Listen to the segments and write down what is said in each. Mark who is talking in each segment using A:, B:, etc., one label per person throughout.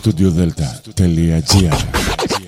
A: studiodelta.gr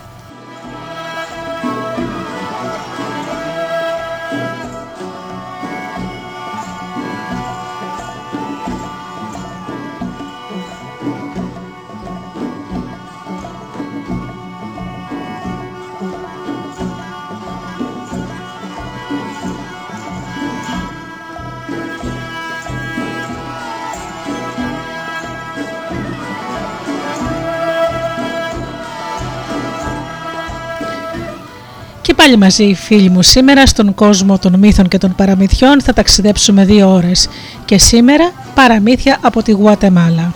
B: Πάλι μαζί φίλοι μου σήμερα στον κόσμο των μύθων και των παραμυθιών θα ταξιδέψουμε δύο ώρες και σήμερα παραμύθια από τη Γουατεμάλα.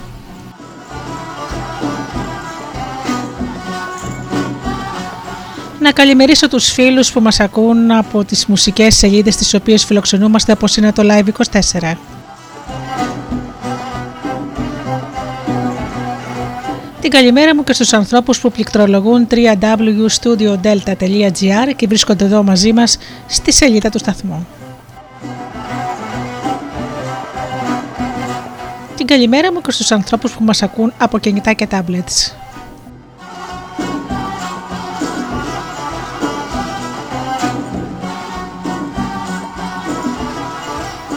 B: Να καλημερίσω τους φίλους που μας ακούν από τις μουσικές σελίδες τις οποίες φιλοξενούμαστε όπως είναι το Live 24. Την καλημέρα μου και στους ανθρώπους που πληκτρολογούν www.studiodelta.gr και βρίσκονται εδώ μαζί μας στη σελίδα του σταθμού. Την καλημέρα μου και στους ανθρώπους που μας ακούν από κινητά και tablets.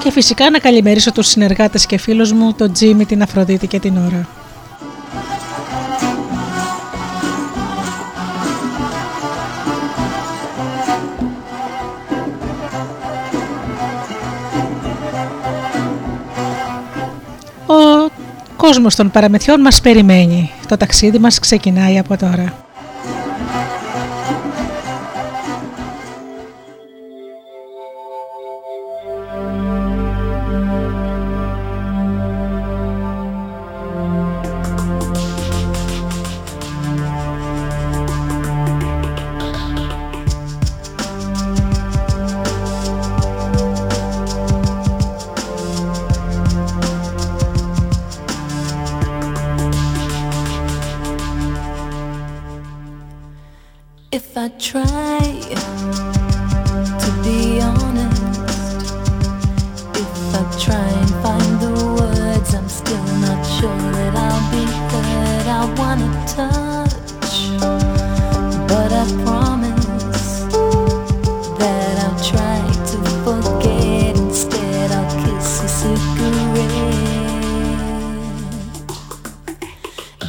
B: Και φυσικά να καλημερίσω τους συνεργάτες και φίλους μου, τον Τζίμι, την Αφροδίτη και την Ωρα. Κόσμος των παραμεθιών μας περιμένει. Το ταξίδι μας ξεκινάει από τώρα.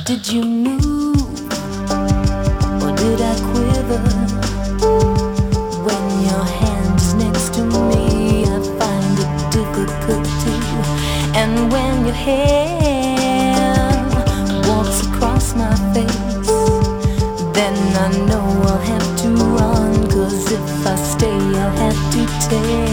B: Did you move or did I quiver when your hands next to me? I find it difficult to, and when your hair walks across my face, then I know I'll have to run. Cause if I stay, I'll have to take.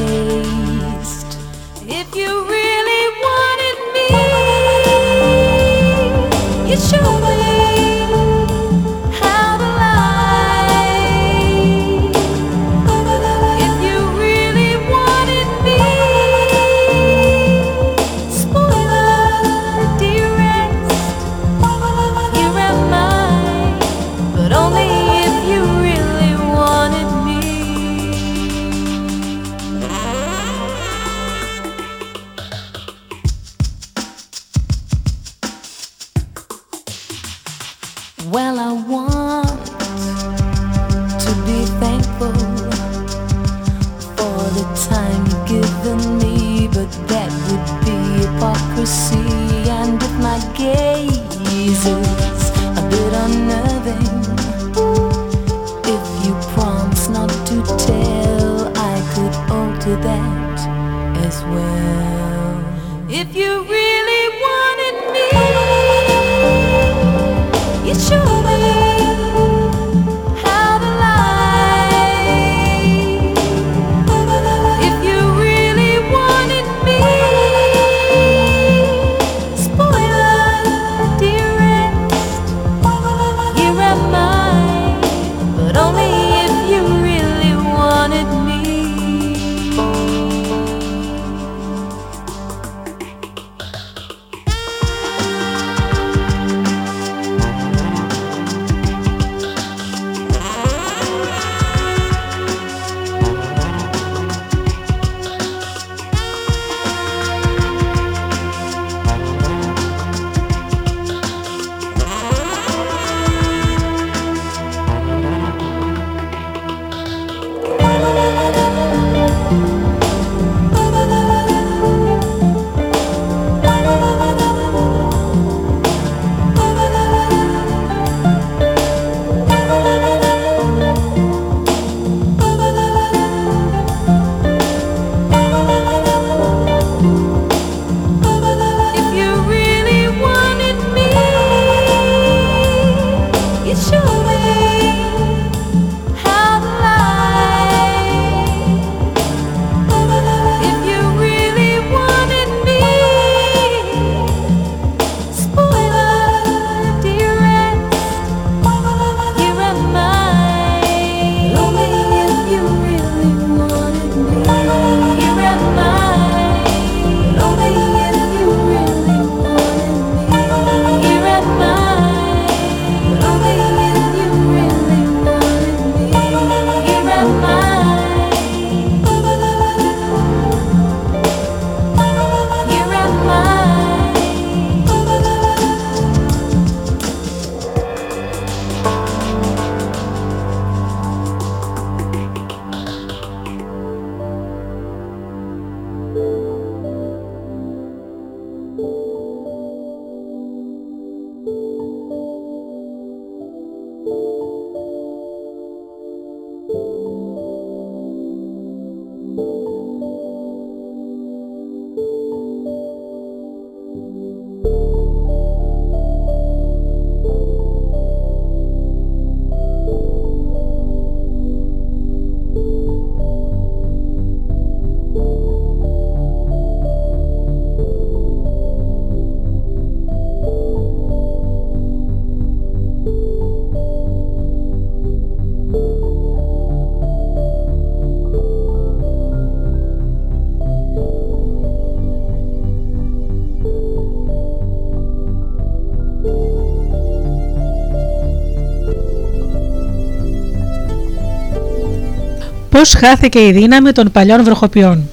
C: Πώς χάθηκε η δύναμη των παλιών βροχοποιών.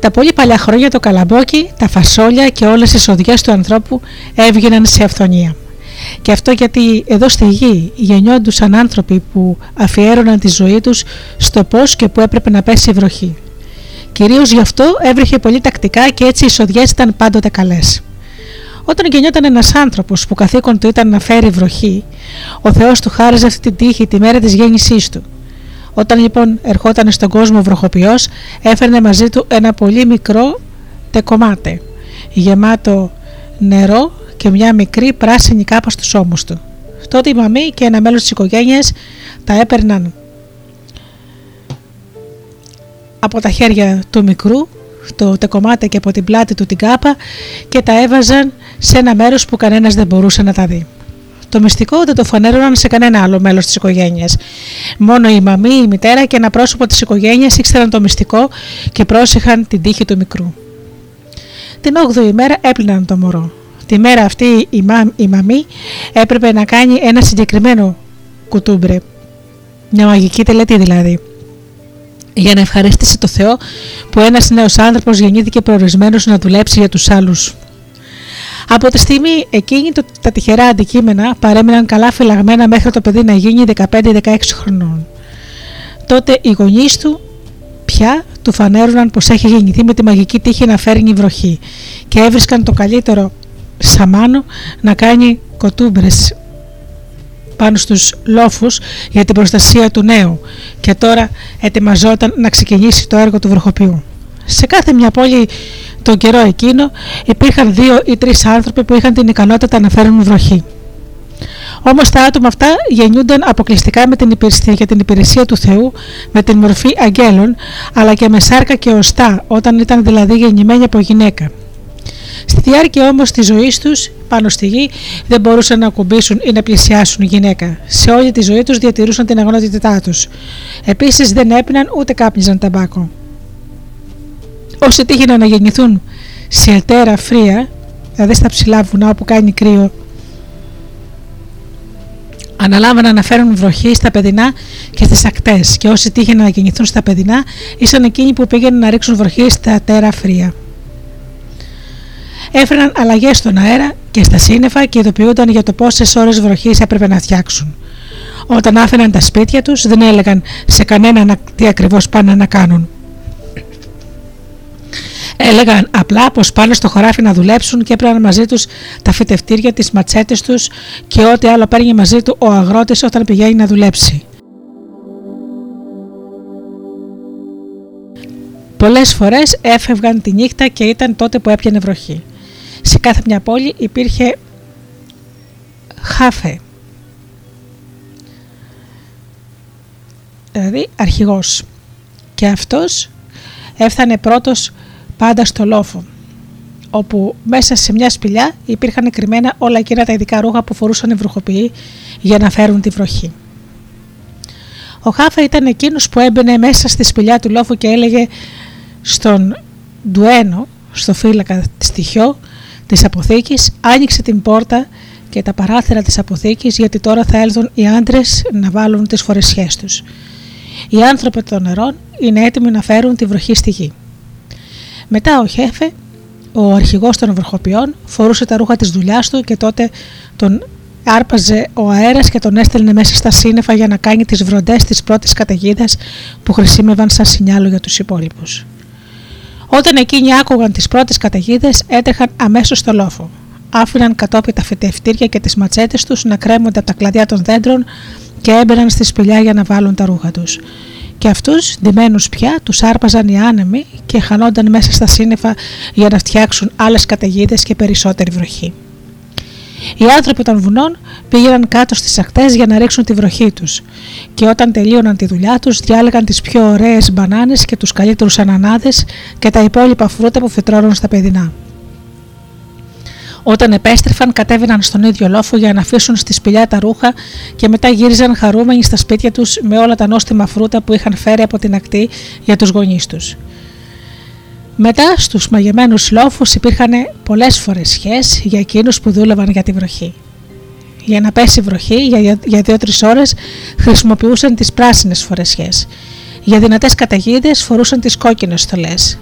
C: Τα πολύ παλιά χρόνια το καλαμπόκι, τα φασόλια και όλες οι σοδιές του ανθρώπου έβγαιναν σε αυθονία. Και αυτό γιατί εδώ στη γη γεννιόντουσαν άνθρωποι που αφιέρωναν τη ζωή τους στο πώς και που έπρεπε να πέσει η βροχή. Κυρίως γι' αυτό έβριχε πολύ τακτικά και έτσι οι σοδιές ήταν πάντοτε καλές. Όταν γεννιόταν ένας άνθρωπος που καθήκον του ήταν να φέρει βροχή, ο Θεός του χάριζε αυτή την τύχη τη μέρα της γέννησής του. Όταν λοιπόν ερχόταν στον κόσμο βροχοποιός έφερνε μαζί του ένα πολύ μικρό τεκομάτε γεμάτο νερό και μια μικρή πράσινη κάπα στους ώμους του. Τότε η μαμή και ένα μέλος της οικογένειας τα έπαιρναν από τα χέρια του μικρού το τεκομάτε και από την πλάτη του την κάπα και τα έβαζαν σε ένα μέρος που κανένας δεν μπορούσε να τα δει. Το μυστικό δεν το φανέρωναν σε κανένα άλλο μέλος της οικογένειας. Μόνο η μαμή, η μητέρα και ένα πρόσωπο της οικογένειας ήξεραν το μυστικό και πρόσεχαν την τύχη του μικρού. Την 8η ημέρα έπλυναν το μωρό. Τη μέρα αυτή η, μα, η μαμή έπρεπε να κάνει ένα συγκεκριμένο κουτούμπρε. Μια μαγική τελετή δηλαδή. Για να ευχαριστήσει το Θεό που ένας νέος άνθρωπος γεννήθηκε προορισμένος να δουλέψει για τους άλλους από τη στιγμή εκείνη το, τα τυχερά αντικείμενα παρέμειναν καλά φυλαγμένα μέχρι το παιδί να γίνει 15-16 χρονών. Τότε οι γονείς του πια του φανέρωναν πως έχει γεννηθεί με τη μαγική τύχη να φέρνει βροχή και έβρισκαν το καλύτερο σαμάνο να κάνει κοτούμπρες πάνω στους λόφους για την προστασία του νέου και τώρα ετοιμαζόταν να ξεκινήσει το έργο του βροχοποιού. Σε κάθε μια πόλη τον καιρό εκείνο υπήρχαν δύο ή τρεις άνθρωποι που είχαν την ικανότητα να φέρουν βροχή. Όμως τα άτομα αυτά γεννιούνταν αποκλειστικά με την υπηρεσία, για την υπηρεσία του Θεού με την μορφή αγγέλων, αλλά και με σάρκα και οστά, όταν ήταν δηλαδή γεννημένοι από γυναίκα. Στη διάρκεια όμως της ζωής τους πάνω στη γη δεν μπορούσαν να ακουμπήσουν ή να πλησιάσουν γυναίκα. Σε όλη τη ζωή τους διατηρούσαν την αγνότητά τους. Επίσης δεν έπιναν ούτε κάπνιζαν ταμπάκο. Όσοι τύχαιναν να γεννηθούν σε ετέρα φρία, δηλαδή στα ψηλά βουνά όπου κάνει κρύο, αναλάμβαναν να φέρουν βροχή στα παιδινά και στις ακτές. Και όσοι τύχαιναν να γεννηθούν στα παιδινά, ήσαν εκείνοι που πήγαιναν να ρίξουν βροχή στα τέρα φρία έφεραν αλλαγές στον αέρα και στα σύννεφα και ειδοποιούνταν για το πόσες ώρες βροχής έπρεπε να φτιάξουν. Όταν άφηναν τα σπίτια τους, δεν έλεγαν σε κανέναν τι ακριβώς πάνε να κάνουν. Έλεγαν απλά πως πάνε στο χωράφι να δουλέψουν και έπαιρναν μαζί τους τα φυτευτήρια, τις ματσέτες τους και ό,τι άλλο παίρνει μαζί του ο αγρότης όταν πηγαίνει να δουλέψει. Πολλές φορές έφευγαν τη νύχτα και ήταν τότε που έπιανε βροχή. Σε κάθε μια πόλη υπήρχε χάφε, δηλαδή αρχηγός. Και αυτός έφτανε πρώτος πάντα στο λόφο όπου μέσα σε μια σπηλιά υπήρχαν κρυμμένα όλα εκείνα τα ειδικά ρούχα που φορούσαν οι βροχοποιοί για να φέρουν τη βροχή. Ο Χάφα ήταν εκείνος που έμπαινε μέσα στη σπηλιά του λόφου και έλεγε στον Ντουένο, στο φύλακα της Τυχιό, της αποθήκης άνοιξε την πόρτα και τα παράθυρα της αποθήκης γιατί τώρα θα έλθουν οι άντρες να βάλουν τις φορεσιές τους. Οι άνθρωποι των νερών είναι έτοιμοι να φέρουν τη βροχή στη γη. Μετά ο Χέφε, ο αρχηγός των βροχοποιών, φορούσε τα ρούχα της δουλειάς του και τότε τον άρπαζε ο αέρας και τον έστελνε μέσα στα σύννεφα για να κάνει τις βροντές της πρώτης καταιγίδας που χρησιμεύαν σαν σινιάλο για τους υπόλοιπους. Όταν εκείνοι άκουγαν τις πρώτες καταιγίδες, έτρεχαν αμέσως στο λόφο. Άφηναν κατόπιν τα φυτευτήρια και τις ματσέτες τους να κρέμονται από τα κλαδιά των δέντρων και έμπαιναν στη σπηλιά για να βάλουν τα ρούχα τους. Και αυτούς, ντυμένους πια, τους άρπαζαν οι άνεμοι και χανόνταν μέσα στα σύννεφα για να φτιάξουν άλλες καταιγίδες και περισσότερη βροχή. Οι άνθρωποι των βουνών πήγαιναν κάτω στις ακτές για να ρίξουν τη βροχή τους. Και όταν τελείωναν τη δουλειά τους, διάλεγαν τις πιο ωραίες μπανάνες και τους καλύτερους ανανάδες και τα υπόλοιπα φρούτα που φυτρώνουν στα παιδινά. Όταν επέστρεφαν, κατέβαιναν στον ίδιο λόφο για να αφήσουν στη σπηλιά τα ρούχα και μετά γύριζαν χαρούμενοι στα σπίτια τους με όλα τα νόστιμα φρούτα που είχαν φέρει από την ακτή για τους γονείς τους. Μετά στους μαγεμένους λόφους υπήρχαν πολλές φορεσιές για εκείνους που δούλευαν για τη βροχή. Για να πέσει βροχή για, για δύο-τρεις ώρες χρησιμοποιούσαν τις πράσινες φορεσιές. Για δυνατές καταιγίδες φορούσαν τις κόκκινες στολές.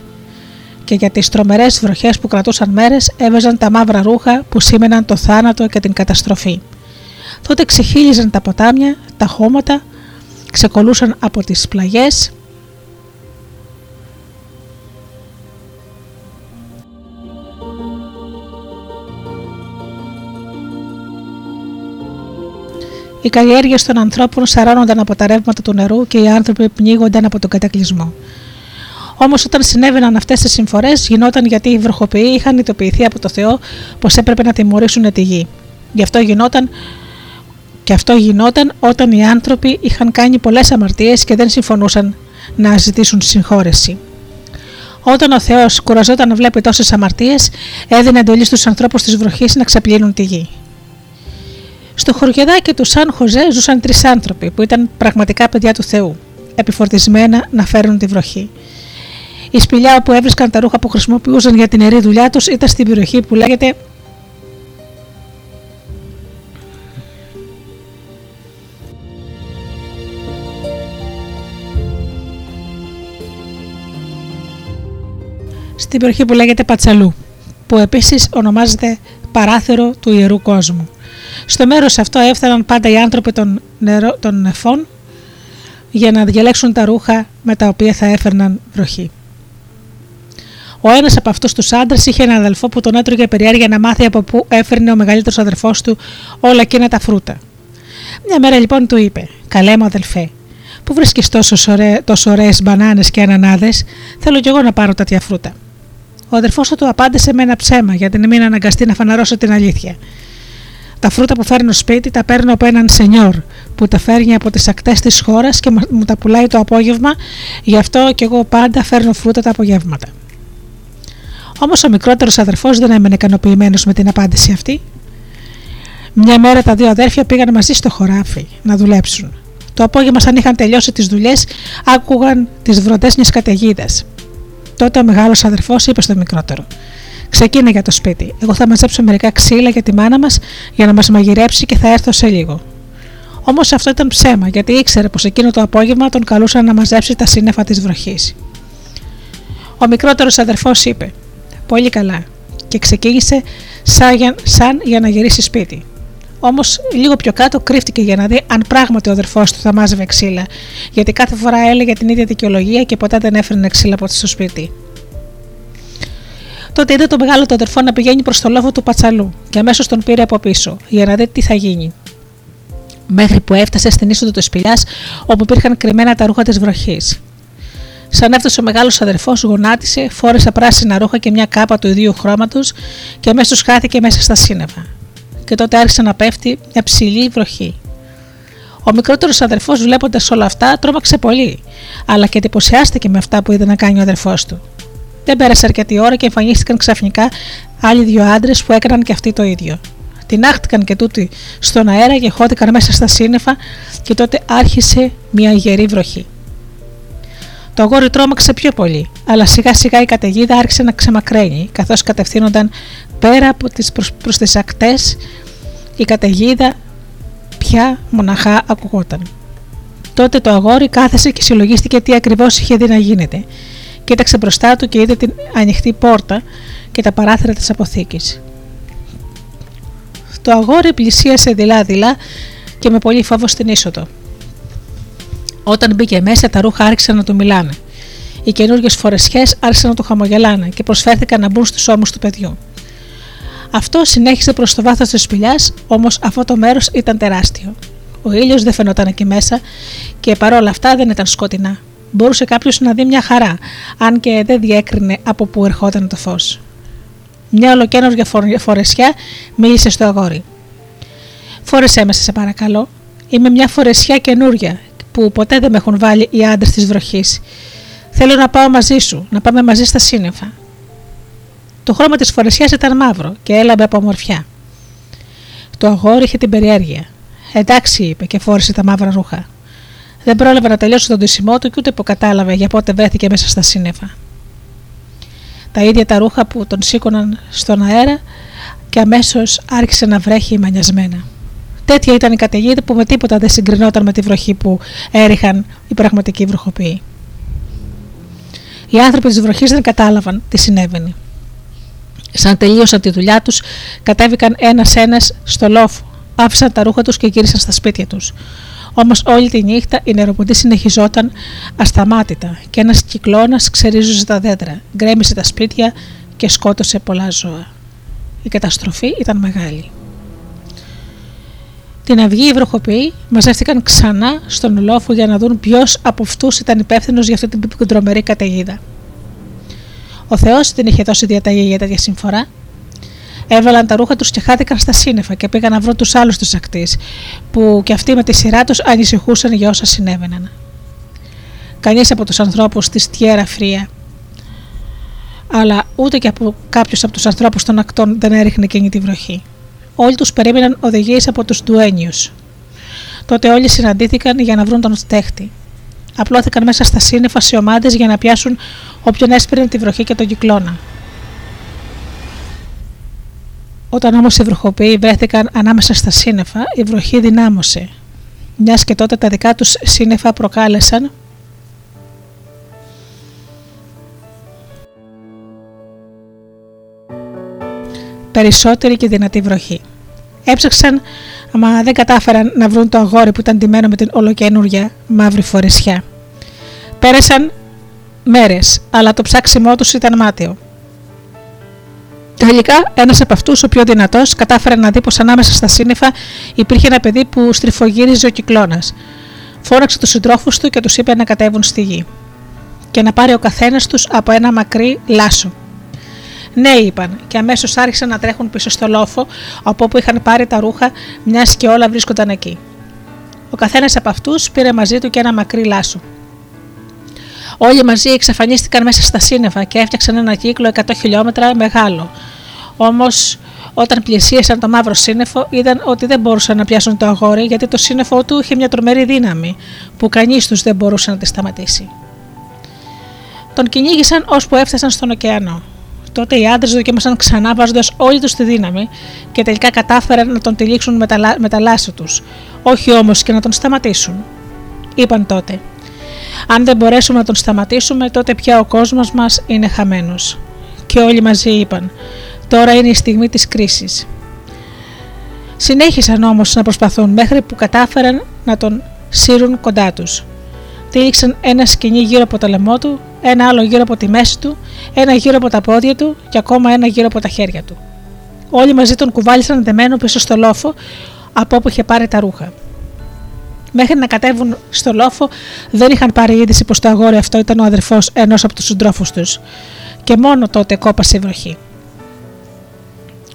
C: Και για τις τρομερές βροχές που κρατούσαν μέρες έβαζαν τα μαύρα ρούχα που σήμαιναν το θάνατο και την καταστροφή. Τότε ξεχύλιζαν τα ποτάμια, τα χώματα, ξεκολούσαν από τις πλαγιές Οι καλλιέργειες των ανθρώπων σαρώνονταν από τα ρεύματα του νερού και οι άνθρωποι πνίγονταν από τον κατακλυσμό. Όμως, όταν συνέβαιναν αυτές τις συμφορές, γινόταν γιατί οι βροχοποιοί είχαν ειδοποιηθεί από το Θεό πως έπρεπε να τιμωρήσουν τη γη. Γι' αυτό γινόταν και αυτό γινόταν όταν οι άνθρωποι είχαν κάνει πολλές αμαρτίες και δεν συμφωνούσαν να ζητήσουν συγχώρεση. Όταν ο Θεός κουραζόταν να βλέπει τόσες αμαρτίες, έδινε εντολή στους ανθρώπους της βροχής να ξαπλύνουν τη γη. Στο χωριεδάκι του Σαν Χωζέ ζούσαν τρεις άνθρωποι που ήταν πραγματικά παιδιά του Θεού, επιφορτισμένα να φέρουν τη βροχή. Η σπηλιά όπου έβρισκαν τα ρούχα που χρησιμοποιούσαν για την ιερή δουλειά τους ήταν στην περιοχή που λέγεται στην περιοχή που λέγεται Πατσαλού, που επίσης ονομάζεται παράθυρο του Ιερού Κόσμου. Στο μέρος αυτό έφταναν πάντα οι άνθρωποι των, νερό, των νεφών για να διαλέξουν τα ρούχα με τα οποία θα έφερναν βροχή. Ο ένας από αυτούς τους άντρες είχε έναν αδελφό που τον έτρωγε περιέργεια να μάθει από πού έφερνε ο μεγαλύτερος αδερφός του όλα εκείνα τα φρούτα. Μια μέρα λοιπόν του είπε: Καλέ μου αδελφέ, που βρίσκεις τόσο, ωραί, τόσο ωραίες μπανάνες και ανανάδες, θέλω κι εγώ να πάρω τέτοια φρούτα. Ο αδερφός του απάντησε με ένα ψέμα για να μην αναγκαστεί να φαναρώσω την αλήθεια. Τα φρούτα που φέρνω σπίτι τα παίρνω από έναν σενιόρ που τα φέρνει από τις ακτές της χώρας και μου τα πουλάει το απόγευμα, γι' αυτό και εγώ πάντα φέρνω φρούτα τα απογεύματα. Όμως ο μικρότερος αδερφός δεν έμενε ικανοποιημένος με την απάντηση αυτή. Μια μέρα τα δύο αδέρφια πήγαν μαζί στο χωράφι να δουλέψουν. Το απόγευμα, σαν είχαν τελειώσει τις δουλειές, άκουγαν τις βροντές μιας καταιγίδας. Τότε ο μεγάλος αδερφός είπε στο μικρότερο: Ξεκίνε για το σπίτι. Εγώ θα μαζέψω μερικά ξύλα για τη μάνα μας για να μας μαγειρέψει και θα έρθω σε λίγο. Όμως αυτό ήταν ψέμα, γιατί ήξερε πως εκείνο το απόγευμα τον καλούσαν να μαζέψει τα σύννεφα της βροχής. Ο μικρότερος αδερφός είπε: Πολύ καλά, και ξεκίνησε σαν για, σαν για να γυρίσει σπίτι. Όμως λίγο πιο κάτω κρύφτηκε για να δει αν πράγματι ο αδερφός του θα μάζευε ξύλα, γιατί κάθε φορά έλεγε την ίδια δικαιολογία και ποτέ δεν έφερνε ξύλα από στο σπίτι. Τότε είδε το μεγάλο του αδερφό να πηγαίνει προς το λόφο του πατσαλού και αμέσως τον πήρε από πίσω για να δει τι θα γίνει. Μέχρι που έφτασε στην είσοδο του σπηλιάς όπου υπήρχαν κρυμμένα τα ρούχα της βροχής. Σαν έφτασε ο μεγάλος αδερφός, γονάτισε, φόρεσε πράσινα ρούχα και μια κάπα του ιδίου χρώματος και αμέσως χάθηκε μέσα στα σύννεφα. Και τότε άρχισε να πέφτει μια ψηλή βροχή. Ο μικρότερος αδερφός, βλέποντας όλα αυτά, τρόμαξε πολύ, αλλά και εντυπωσιάστηκε με αυτά που είδε να κάνει ο αδερφός του. Δεν πέρασε αρκετή ώρα και εμφανίστηκαν ξαφνικά άλλοι δύο άντρες που έκαναν και αυτοί το ίδιο. Τινάχτηκαν και τούτοι στον αέρα και χώθηκαν μέσα στα σύννεφα και τότε άρχισε μια γερή βροχή. Το αγόρι τρόμαξε πιο πολύ, αλλά σιγά σιγά η καταιγίδα άρχισε να ξεμακραίνει, καθώς κατευθύνονταν πέρα από τις προς, προς τις ακτές, η καταιγίδα πια μοναχά ακουγόταν. Τότε το αγόρι κάθεσε και συλλογίστηκε τι ακριβώς είχε δει να γίνεται. Κοίταξε μπροστά του και είδε την ανοιχτή πόρτα και τα παράθυρα της αποθήκης. Το αγόρι πλησίασε δειλά-δειλά και με πολύ φόβο στην είσοδο. Όταν μπήκε μέσα, τα ρούχα άρχισαν να του μιλάνε. Οι καινούργιες φορεσιές άρχισαν να του χαμογελάνε και προσφέρθηκαν να μπουν στους ώμους του παιδιού. Αυτό συνέχισε προς το βάθος της σπηλιάς, όμως αυτό το μέρος ήταν τεράστιο. Ο ήλιος δεν φαινόταν εκεί μέσα και παρόλα αυτά δεν ήταν σκοτεινά. Μπορούσε κάποιος να δει μια χαρά, αν και δεν διέκρινε από πού ερχόταν το φως. Μια ολοκένουργια φορεσιά μίλησε στο αγόρι. Φόρεσέ με, σε παρακαλώ. Είμαι μια φορεσιά καινούρια που ποτέ δεν με έχουν βάλει οι άντρες της βροχής. Θέλω να πάω μαζί σου, να πάμε μαζί στα σύννεφα. Το χρώμα της φορεσιάς ήταν μαύρο και έλαμπε από ομορφιά. Το αγόρι είχε την περιέργεια. Εντάξει, είπε και φόρησε τα μαύρα ρούχα. Δεν πρόλαβε να τελειώσει τον τυσιμό του και ούτε που κατάλαβε για πότε βρέθηκε μέσα στα σύννεφα. Τα ίδια τα ρούχα που τον σήκωναν στον αέρα και αμέσως άρχισε να βρέχει μανιασμένα. Τέτοια ήταν η καταιγίδα που με τίποτα δεν συγκρινόταν με τη βροχή που έριχαν οι πραγματικοί βροχοποιοί. Οι άνθρωποι της βροχής δεν κατάλαβαν τι συνέβαινε. Σαν τελείωσαν τη δουλειά τους, κατέβηκαν ένα-ένα στο λόφο, άφησαν τα ρούχα τους και γύρισαν στα σπίτια τους. Όμως όλη τη νύχτα η νεροποντή συνεχιζόταν ασταμάτητα και ένας κυκλώνας ξερίζωσε τα δέντρα, γκρέμισε τα σπίτια και σκότωσε πολλά ζώα. Η καταστροφή ήταν μεγάλη. Την αυγή οι βροχοποιοί μαζεύτηκαν ξανά στον λόφο για να δουν ποιος από αυτούς ήταν υπεύθυνος για αυτή την τρομερή καταιγίδα. Ο Θεός δεν είχε δώσει διαταγή για τέτοια συμφορά. Έβαλαν τα ρούχα τους και χάθηκαν στα σύννεφα και πήγαν να βρουν τους άλλους τους ακτή, που και αυτοί με τη σειρά τους ανησυχούσαν για όσα συνέβαιναν. Κανείς από τους ανθρώπους της Τιέρα Φρία, αλλά ούτε και από κάποιο από τους ανθρώπους των ακτών δεν έριχνε εκείνη τη βροχή. Όλοι τους περίμεναν οδηγίες από τους Ντουένιου. Τότε όλοι συναντήθηκαν για να βρουν τον στέχτη. Απλώθηκαν μέσα στα σύννεφα σε ομάδες για να πιάσουν όποιον έσπηρνε τη βροχή και τον κυκλώνα. Όταν όμως οι βροχοποιοί βρέθηκαν ανάμεσα στα σύννεφα, η βροχή δυνάμωσε. Μιας και τότε τα δικά τους σύννεφα προκάλεσαν περισσότερη και δυνατή βροχή. Έψαξαν, αλλά δεν κατάφεραν να βρουν το αγόρι που ήταν ντυμένο με την ολοκένουργια μαύρη φορεσιά. Πέρασαν μέρες, αλλά το ψάξιμό τους ήταν μάτιο. Τελικά, ένας από αυτούς, ο πιο δυνατός, κατάφερε να δει πως ανάμεσα στα σύννεφα υπήρχε ένα παιδί που στριφογύριζε ο κυκλώνας. Φόραξε τους συντρόφους του και τους είπε να κατέβουν στη γη και να πάρει ο καθένας τους από ένα μακρύ λάσο. Ναι, είπαν, και αμέσως άρχισαν να τρέχουν πίσω στο λόφο, από όπου είχαν πάρει τα ρούχα, μιας και όλα βρίσκονταν εκεί. Ο καθένας από αυτούς πήρε μαζί του και ένα μακρύ λάσο. Όλοι μαζί εξαφανίστηκαν μέσα στα σύννεφα και έφτιαξαν ένα κύκλο 100 χιλιόμετρα μεγάλο. Όμως, όταν πλησίασαν το μαύρο σύννεφο, είδαν ότι δεν μπορούσαν να πιάσουν το αγόρι γιατί το σύννεφο του είχε μια τρομερή δύναμη που κανείς τους δεν μπορούσε να τη σταματήσει. Τον κυνήγησαν ώσπου έφτασαν στον ωκεανό. Τότε οι άντρες δοκίμασαν ξανά βάζοντας όλη τους τη δύναμη και τελικά κατάφεραν να τον τυλίξουν με τα, με τα λάσια τους, όχι όμως και να τον σταματήσουν. Είπαν τότε: Αν δεν μπορέσουμε να τον σταματήσουμε, τότε πια ο κόσμος μας είναι χαμένος. Και όλοι μαζί είπαν: Τώρα είναι η στιγμή της κρίσης. Συνέχισαν όμως να προσπαθούν μέχρι που κατάφεραν να τον σύρουν κοντά τους. Τύλιξαν ένα σκηνή γύρω από το λαιμό του ένα άλλο γύρω από τη μέση του, ένα γύρω από τα πόδια του και ακόμα ένα γύρω από τα χέρια του. Όλοι μαζί τον κουβάλισαν δεμένο πίσω στο λόφο από όπου είχε πάρει τα ρούχα. Μέχρι να κατέβουν στο λόφο, δεν είχαν πάρει είδηση πως το αγόρι αυτό ήταν ο αδερφός ενός από τους συντρόφους τους, και μόνο τότε κόπασε η βροχή.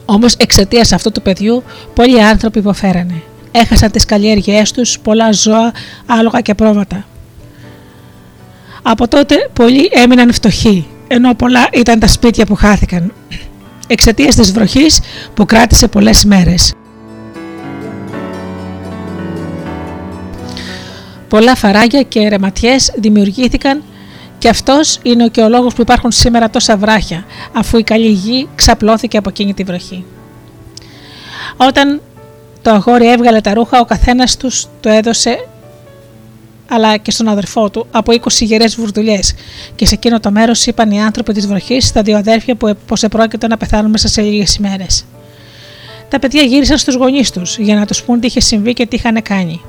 C: Όμως εξαιτίας αυτού του παιδιού, πολλοί άνθρωποι υποφέρανε. Έχασαν τις καλλιέργειές τους, πολλά ζώα, άλογα και πρόβατα. Από τότε πολλοί έμειναν φτωχοί, ενώ πολλά ήταν τα σπίτια που χάθηκαν, εξαιτίας της βροχής που κράτησε πολλές μέρες. Πολλά φαράγια και ρεματιές δημιουργήθηκαν και αυτός είναι και ο λόγος που υπάρχουν σήμερα τόσα βράχια, αφού η καλή γη ξαπλώθηκε από εκείνη τη βροχή. Όταν το αγόρι έβγαλε τα ρούχα, ο καθένας τους το έδωσε αλλά και στον αδερφό του από 20 γερές βουρδουλιές. Και σε εκείνο το μέρος είπαν οι άνθρωποι της βροχής στα δύο αδέρφια που πως επρόκειτο να πεθάνουν μέσα σε λίγες ημέρες. Τα παιδιά γύρισαν στους γονείς τους για να τους πούν τι είχε συμβεί και τι είχαν κάνει.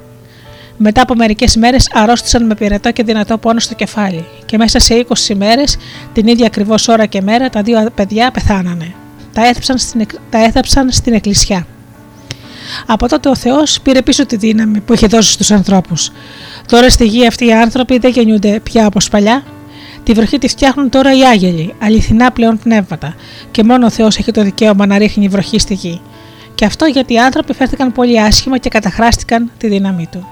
C: Μετά από μερικές μέρε αρρώστησαν με πυρετό και δυνατό πόνο στο κεφάλι, και μέσα σε 20 ημέρες, την ίδια ακριβώς ώρα και μέρα, τα δύο παιδιά πεθάνανε. Τα έθαψαν στην, τα έθαψαν στην εκκλησιά. Από τότε ο Θεός πήρε πίσω τη δύναμη που είχε δώσει στους ανθρώπους. Τώρα στη γη αυτοί οι άνθρωποι δεν γεννιούνται πια όπως παλιά. Τη βροχή τη φτιάχνουν τώρα οι άγγελοι, αληθινά πλέον πνεύματα, και μόνο ο Θεός έχει το δικαίωμα να ρίχνει βροχή στη γη. Και αυτό γιατί οι άνθρωποι φέρθηκαν πολύ άσχημα και καταχράστηκαν τη δύναμή του.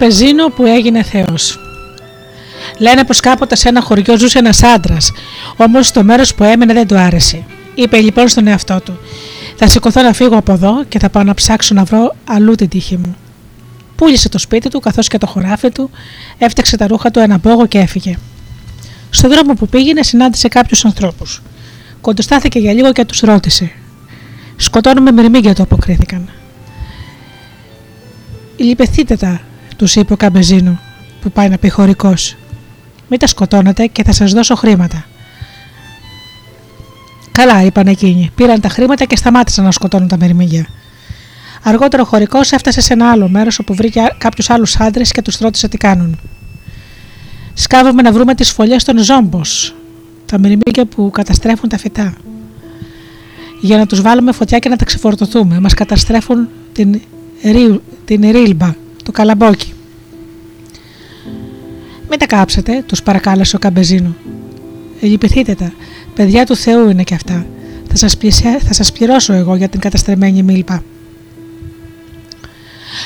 C: Ο Καπεζίνο που έγινε Θεός. Λένε πως κάποτε σε ένα χωριό ζούσε ένας άντρας, όμως το μέρος που έμενε δεν του άρεσε. Είπε λοιπόν στον εαυτό του: Θα σηκωθώ να φύγω από εδώ και θα πάω να ψάξω να βρω αλλού την τύχη μου. Πούλησε το σπίτι του καθώς και το χωράφι του, έφτιαξε τα ρούχα του ένα πόγο και έφυγε. Στον δρόμο που πήγαινε συνάντησε κάποιους ανθρώπους. Κοντοστάθηκε για λίγο και τους ρώτησε. Σκοτώνουμε μυρμήγκια του αποκρίθηκαν. Λυπηθείτε τα, τους είπε ο Καμπεζίνο, που πάει να πει χωρικός. Μην τα σκοτώνετε και θα σας δώσω χρήματα. Καλά, είπαν εκείνοι. Πήραν τα χρήματα και σταμάτησαν να σκοτώνουν τα μυρμήγκια. Αργότερο ο χωρικός έφτασε σε ένα άλλο μέρος όπου βρήκε κάποιους άλλους άντρες και τους ρώτησε τι κάνουν. Σκάβουμε να βρούμε τις φωλιές των ζόμπος, τα μυρμήγκια που καταστρέφουν τα φυτά. Για να τους βάλουμε φωτιά και να τα ξεφορτωθούμε. Μας καταστρέφουν την, την ρίλμπα, το καλαμπόκι. Μην τα κάψετε, τους παρακάλεσε ο Καμπεζίνο. Λυπηθείτε τα, παιδιά του Θεού είναι και αυτά. Θα σας, θα σας πληρώσω εγώ για την καταστρεμένη μίλπα.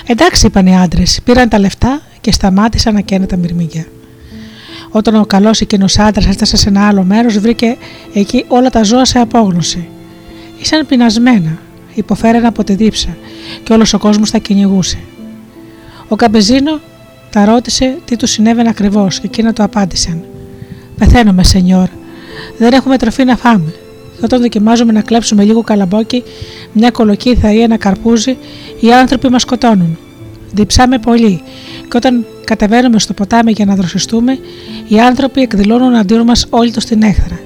C: Εντάξει, είπαν οι άντρες, πήραν τα λεφτά και σταμάτησαν να καίνε τα μυρμήγκια. Όταν ο καλός εκείνος άντρας έφτασε σε ένα άλλο μέρος, βρήκε εκεί όλα τα ζώα σε απόγνωση. Ήσαν πεινασμένα, υποφέραν από τη δίψα και όλος ο κόσμος τα κυνηγούσε. Ο Καμπεζίνο τα ρώτησε τι του συνέβαινε ακριβώς και εκείνα του απάντησαν. Πεθαίνουμε, Σενιόρ. Δεν έχουμε τροφή να φάμε. Και όταν δοκιμάζουμε να κλέψουμε λίγο καλαμπόκι, μια κολοκύθα ή ένα καρπούζι, οι άνθρωποι μας σκοτώνουν. Διψάμε πολύ, και όταν κατεβαίνουμε στο ποτάμι για να δροσιστούμε, οι άνθρωποι εκδηλώνουν αντίον μας όλοι τους την έχθρα.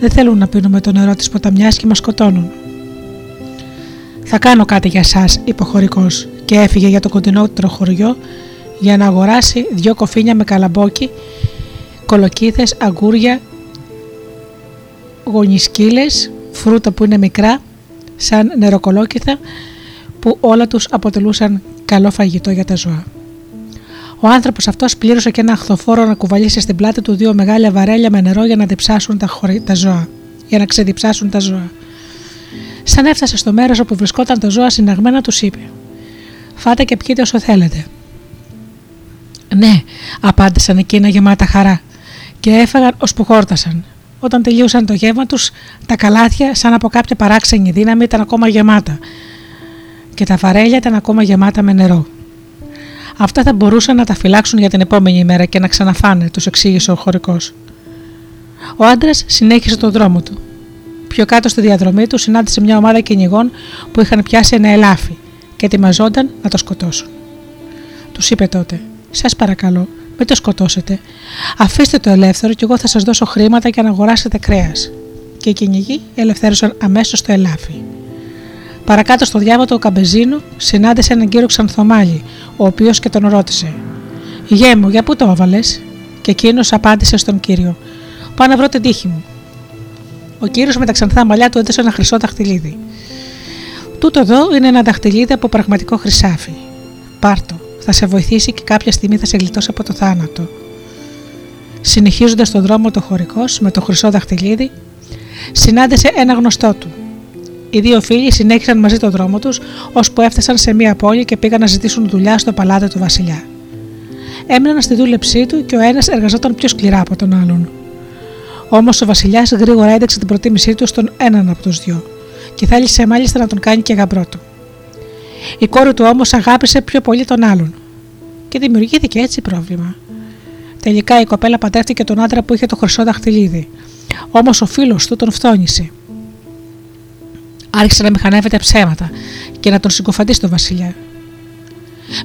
C: Δεν θέλουν να πίνουμε το νερό της ποταμιάς και μας σκοτώνουν. Θα κάνω κάτι για εσά, είπε ο χωρικό, και έφυγε για το κοντινότερο χωριό για να αγοράσει δυο κοφίνια με καλαμπόκι, κολοκύθες, αγκούρια, γονισκύλες, φρούτα που είναι μικρά, σαν νεροκολόκυθα, που όλα τους αποτελούσαν καλό φαγητό για τα ζώα. Ο άνθρωπος αυτός πλήρωσε και ένα αχθοφόρο να κουβαλήσει στην πλάτη του δύο μεγάλα βαρέλια με νερό για να διψάσουν τα, χωρι... τα ζώα. Για να ξεδιψάσουν τα ζώα. Σαν έφτασε στο μέρος όπου βρισκόταν τα ζώα συναγμένα, τους είπε: Φάτε και πιείτε όσο θέλετε. Ναι, απάντησαν εκείνα γεμάτα χαρά και έφαγαν που χόρτασαν. Όταν τελείωσαν το γεύμα τους, τα καλάθια, σαν από κάποια παράξενη δύναμη, ήταν ακόμα γεμάτα και τα βαρέλια ήταν ακόμα γεμάτα με νερό. Αυτά θα μπορούσαν να τα φυλάξουν για την επόμενη ημέρα και να ξαναφάνε, τους εξήγησε ο χωρικός. Ο άντρας συνέχισε τον δρόμο του. Πιο κάτω στη διαδρομή του συνάντησε μια ομάδα κυνηγών που είχαν πιάσει ένα ελάφι και ετοιμαζόταν να το σκοτώσουν. Τους είπε τότε: Σας παρακαλώ, μην το σκοτώσετε. Αφήστε το ελεύθερο και εγώ θα σας δώσω χρήματα για να αγοράσετε κρέας. Και οι κυνηγοί ελευθέρωσαν αμέσως το ελάφι. Παρακάτω στο διάβατο ο Καμπεζίνου συνάντησε έναν κύριο Ξανθομάλη, ο οποίος και τον ρώτησε: Γέ μου, για πού το έβαλες, και εκείνος απάντησε στον κύριο: Πάω να βρω την τύχη μου. Ο κύριος με τα ξανθά μαλλιά του έδωσε ένα χρυσό δαχτυλίδι. Τούτο εδώ είναι ένα δαχτυλίδι από πραγματικό χρυσάφι. Πάρτο, θα σε βοηθήσει και κάποια στιγμή θα σε γλιτώσει από το θάνατο. Συνεχίζοντας τον δρόμο το χωρικός με το χρυσό δαχτυλίδι, συνάντησε ένα γνωστό του. Οι δύο φίλοι συνέχισαν μαζί τον δρόμο τους, ώσπου έφτασαν σε μία πόλη και πήγαν να ζητήσουν δουλειά στο παλάτι του Βασιλιά. Έμειναν στη δούλεψή του και ο ένας εργαζόταν πιο σκληρά από τον άλλον. Όμως ο Βασιλιάς γρήγορα έδειξε την προτίμησή του στον έναν από τους δυο, και θέλησε μάλιστα να τον κάνει και γαμπρό του. Η κόρη του όμως αγάπησε πιο πολύ τον άλλον και δημιουργήθηκε έτσι πρόβλημα. Τελικά η κοπέλα παντρεύτηκε τον άντρα που είχε το χρυσό δαχτυλίδι, όμως ο φίλος του τον φθόνησε. Άρχισε να μηχανεύεται ψέματα και να τον συγκοφαντεί στο βασιλιά.